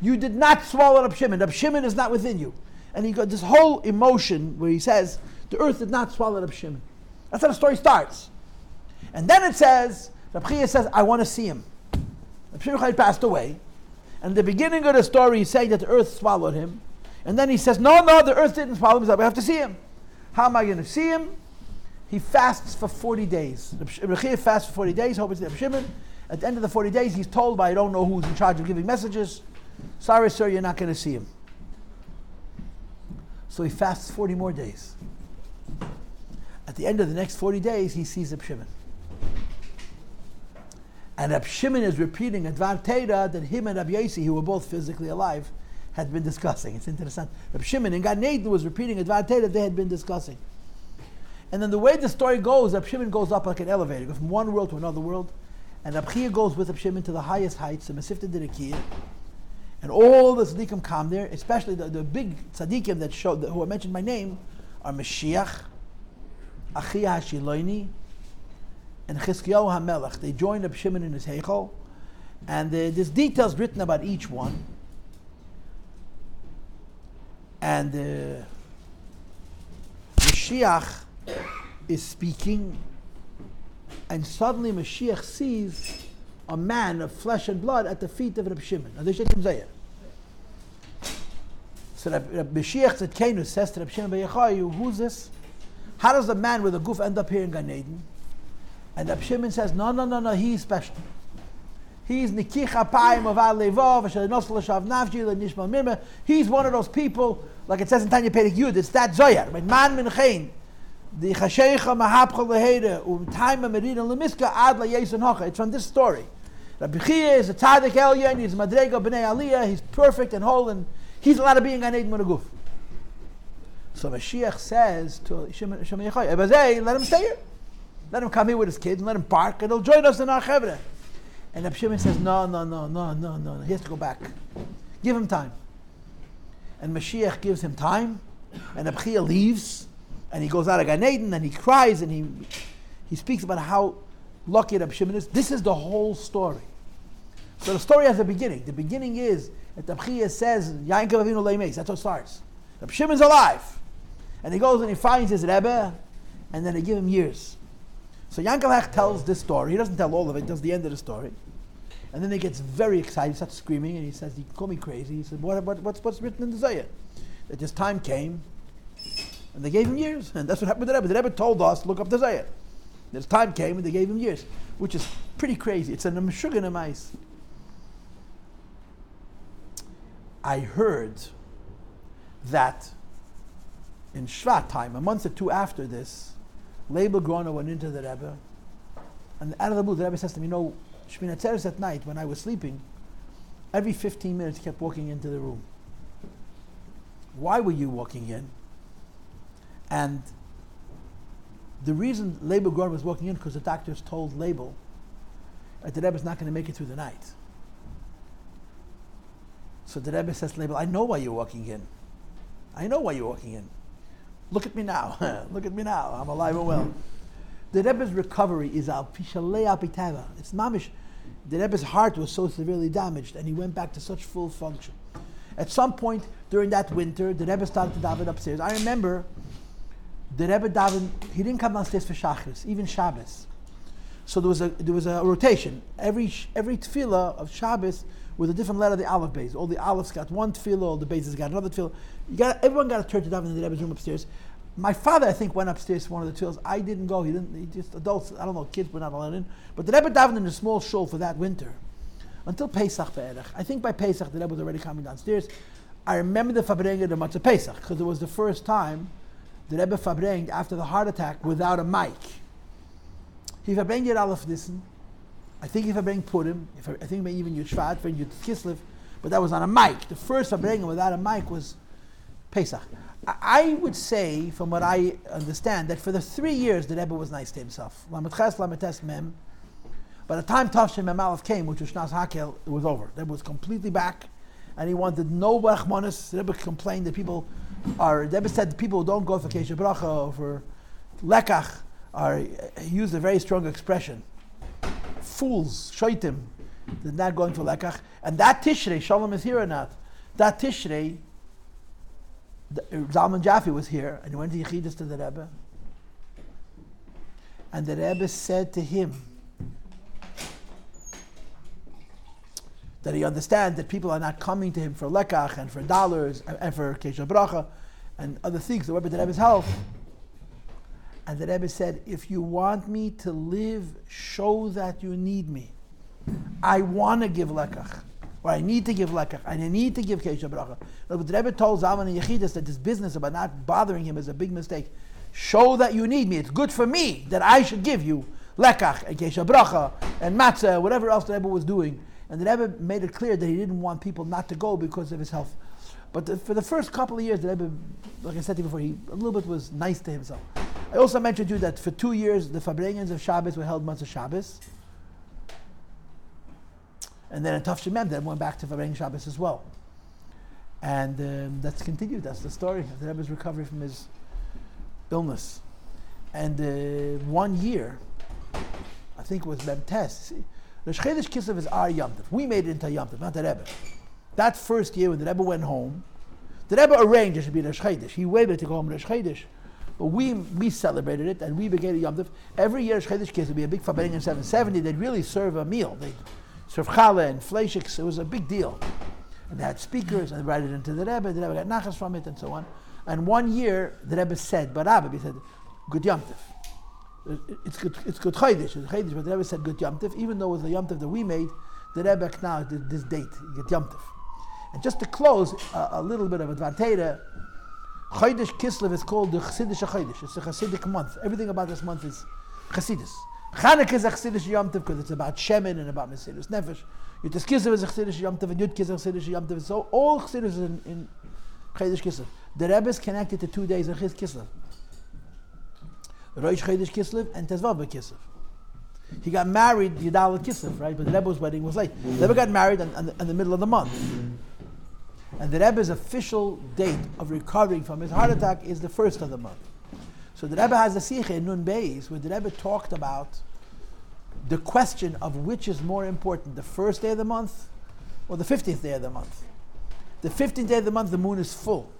You did not swallow up Shimon. Rab Shimon is not within you. And he got this whole emotion where he says, the earth did not swallow up Shimon. That's how the story starts. And then it says, Rab Chia says, I want to see him. Shimon passed away. And the beginning of the story, he's saying that the earth swallowed him. And then he says, No, no, the earth didn't swallow him. Said, We have to see him. How am I going to see him? He fasts for 40 days. Rechir fasts for 40 days, hope it's Reb Shimon. At the end of the 40 days, he's told by I don't know who's in charge of giving messages, sorry, sir, you're not going to see him. So he fasts 40 more days. At the end of the next 40 days, he sees Reb Shimon. And Rab Shimon is repeating a Dvar Teda that him and Rab Yossi, who were both physically alive, had been discussing. It's interesting. Rab Shimon in Gan Eden was repeating a Dvar Teda they had been discussing. And then the way the story goes, Shimon goes up like an elevator, goes from one world to another world. And Chia goes with Shimon to the highest heights, the Mesivta Dirikiya. And all the tzaddikim come there, especially the, the big tzaddikim that show, that, who I mentioned by name, are Mashiach, Achia Hashiloini, and Chizkiyahu HaMelech. They join Shimon in his Heichel. And uh, there's details written about each one. And uh, Mashiach is speaking, and suddenly Mashiach sees a man of flesh and blood at the feet of Reb Shimon. Now, this is Zayah. So Reb, Mashiach Tzedkenu says to Reb Shimon Yochai, who's this? How does a man with a goof end up here in Gan Eden? And Reb Shimon says, no, no, no, no, he's special. He's Nikich Apayim of Mirma. He's one of those people, like it says in Tanya Perek Yud, it's that Zoyar. Man min the Chashecha Mahapcha Leheda, um Taima Merina Lemiska Ad La Hocha. It's from this story. Rabbi Chia is a Tzaddik Elyon, he's Madrega B'nai Aliyah, he's perfect and whole, and he's allowed to be in Gan Eden with. So Mashiach says to Shimon Yechai, let him stay here. Let him come here with his kids and let him bark, and he'll join us in our Chevra. And Rabbi Shimon says, no, no, no, no, no, no, he has to go back. Give him time. And Mashiach gives him time, and Rabbi Chia leaves, and he goes out of Gan Eden, and he cries, and he, he speaks about how lucky Rabbi Shimon is. This is the whole story. So the story has a beginning. The beginning is that Rabbi Chia says, Yankov Avinu Leimes, that's how it starts. Rabbi Shimon's alive. And he goes and he finds his Rebbe, and then they give him years. So Yankelach tells this story. He doesn't tell all of it, does the end of the story. And then he gets very excited, he starts screaming, and he says, You call me crazy. He said, what, what, what's, what's written in the Zayah? That this time came, and they gave him years. And that's what happened to the Rebbe. The Rebbe told us, Look up the Zayah. This time came, and they gave him years, which is pretty crazy. It's a Meshuggah Nemais. I heard that in Shvat time, a month or two after this, Leibel Groner went into the Rebbe, and out of the blue, the Rebbe says to me, you know, Shmina Tzeres at night, when I was sleeping, every 15 minutes he kept walking into the room. Why were you walking in? And the reason Leibel Groner was walking in, because the doctors told Leibel that the Rebbe is not going to make it through the night. So the Rebbe says to Leibel, I know why you're walking in. I know why you're walking in. Look at me now. Look at me now. I'm alive and well. The Rebbe's recovery is al pishalei apitava. It's mamish. The Rebbe's heart was so severely damaged, and he went back to such full function. At some point during that winter, the Rebbe started to daven upstairs. I remember the Rebbe daven. He didn't come downstairs for Shachris, even Shabbos. So there was a there was a rotation. Every every tefillah of Shabbos with a different letter of the Aleph base. All the Alephs got one tefillah, all the bases got another tefillah. You got everyone got a turn to daven in the Rebbe's room upstairs. My father, I think, went upstairs for one of the tefillahs. I didn't go. He didn't. He just adults. I don't know. Kids were not allowed in. But the Rebbe davened in a small shul for that winter until Pesach. I think by Pesach the Rebbe was already coming downstairs. I remember the Fabrenga the Matzah Pesach because it was the first time the Rebbe Farbrenged after the heart attack without a mic. He Farbrenged it Aleph Nissen. I think if I bring Purim, I, think maybe even Yud Shvat, Yud Kislev, but that was on a mic. The first Fabrenga without a mic was Pesach. I, would say, from what I understand, that for the three years the Rebbe was nice to himself. Lamet Ches, Lamet Tes Mem. By the time Tavshin Mem Aleph came, which was Shnas Hakel, it was over. The Rebbe was completely back, and he wanted no Rachmanis. The Rebbe complained that people the Rebbe said people who don't go for Keshe Bracha or for Lekach are, he used a very strong expression fools, shaitim, they're not going for lekach. And that Tishrei, Shalom is here or not? That Tishrei, Zalman Jaffe was here, and he went to Yechidus to the Rebbe. And the Rebbe said to him that he understands that people are not coming to him for lekach and for dollars and, and for kesha bracha and other things. The Rebbe, the Rebbe's health. And the Rebbe said, if you want me to live, show that you need me. I want to give lekach, or I need to give lekach, and I need to give kesha bracha. But the Rebbe told Zalman and Yechidus that this business about not bothering him is a big mistake. Show that you need me. It's good for me that I should give you lekach and kesha bracha and matzah, whatever else the Rebbe was doing. And the Rebbe made it clear that he didn't want people not to go because of his health. But the, for the first couple of years, the Rebbe, like I said to you before, he a little bit was nice to himself. I also mentioned to you that for two years, the Farbrengens of Shabbos were held months of Shabbos. And then in Tav Shemem, then went back to Farbrengen Shabbos as well. And um, that's continued. That's the story of the Rebbe's recovery from his illness. And uh, one year, I think it was Mem Tes. The Shchedesh Kislev is our Yom Tov. We made it into Yom not the Rebbe. That first year when the Rebbe went home, the Rebbe arranged it should be Rosh Chodesh. He waited to go home Rosh Chodesh. But we, we celebrated it and we began a Yom Tov. Every year Rosh Chodesh Kislev would be a big Fabring in 770. They'd really serve a meal. They'd serve challah and fleishiks. It was a big deal. And they had speakers and they brought it into the Rebbe. The Rebbe got nachas from it and so on. And one year the Rebbe said, Barabba, he said, good Yom Tov it's good, it's good Chodesh, it's Chodesh, but the Rebbe said good Yom Tov, even though it was Yom Tov that we made, the Rebbe acknowledged this date, you get Yom Tov. And just to close, uh, a little bit of advantage, Chodesh Kislev is called the Chassidish Chodesh. It's a Chassidic month. Everything about this month is Chassidus. Chanukah is a Chassidish Yom Tov because it's about Shemin and about Mesidus Nefesh. Yud Kislev is a Chassidish Yom Tov and Yud Kislev is a Chassidish Yom Tov. So all Chassidus in, in Chodesh Kislev. The Rebbe is connected to two days of Chis Kislev. Rosh Chodesh Kislev and Tezvav Kislev. He got married Yadal Kislev, right? But the Rebbe's wedding was late. The Rebbe got married in, in, the, in the middle of the month. And the Rebbe's official date of recovering from his heart attack is the first of the month. So the Rebbe has a Sicha in Nun Beis where the Rebbe talked about the question of which is more important, the first day of the month or the 15th day of the month. The 15th day of the month, the moon is full.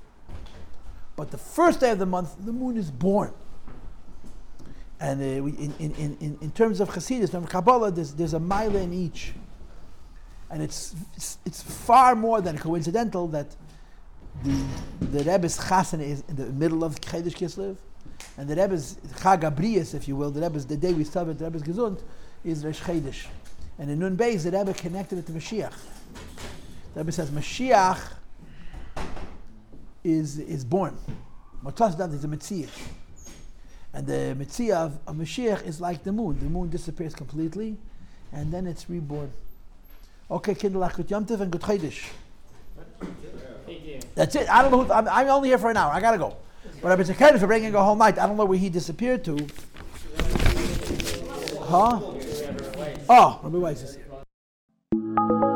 But the first day of the month, the moon is born. And uh, we, in, in, in, in terms of Chassidus, from Kabbalah, there's, there's a mile in each. And it's, it's, it's far more than coincidental that the, the Rebbe's Chasen is in the middle of Chodesh Kislev, and the Rebbe's Chag Abrius, if you will, the Rebbe's, the day we celebrate the Rebbe's Gesund, is Rosh Chodesh. And in Nun Beis, the Rebbe connected it to Mashiach. The Rebbe says Mashiach is, is born. Matas Dad is a Metziach. And the Mitzvah of, Mashiach is like the moon. The moon disappears completely, and then it's reborn. Okay, Kindle Achut Yom Tov and Good Chodesh. That's it. I don't know. Who, I'm, I'm only here for an hour. I gotta go. But Rabbi Zakaria for bringing a whole night. I don't know where he disappeared to. Huh? Oh, Rabbi Weiss is here.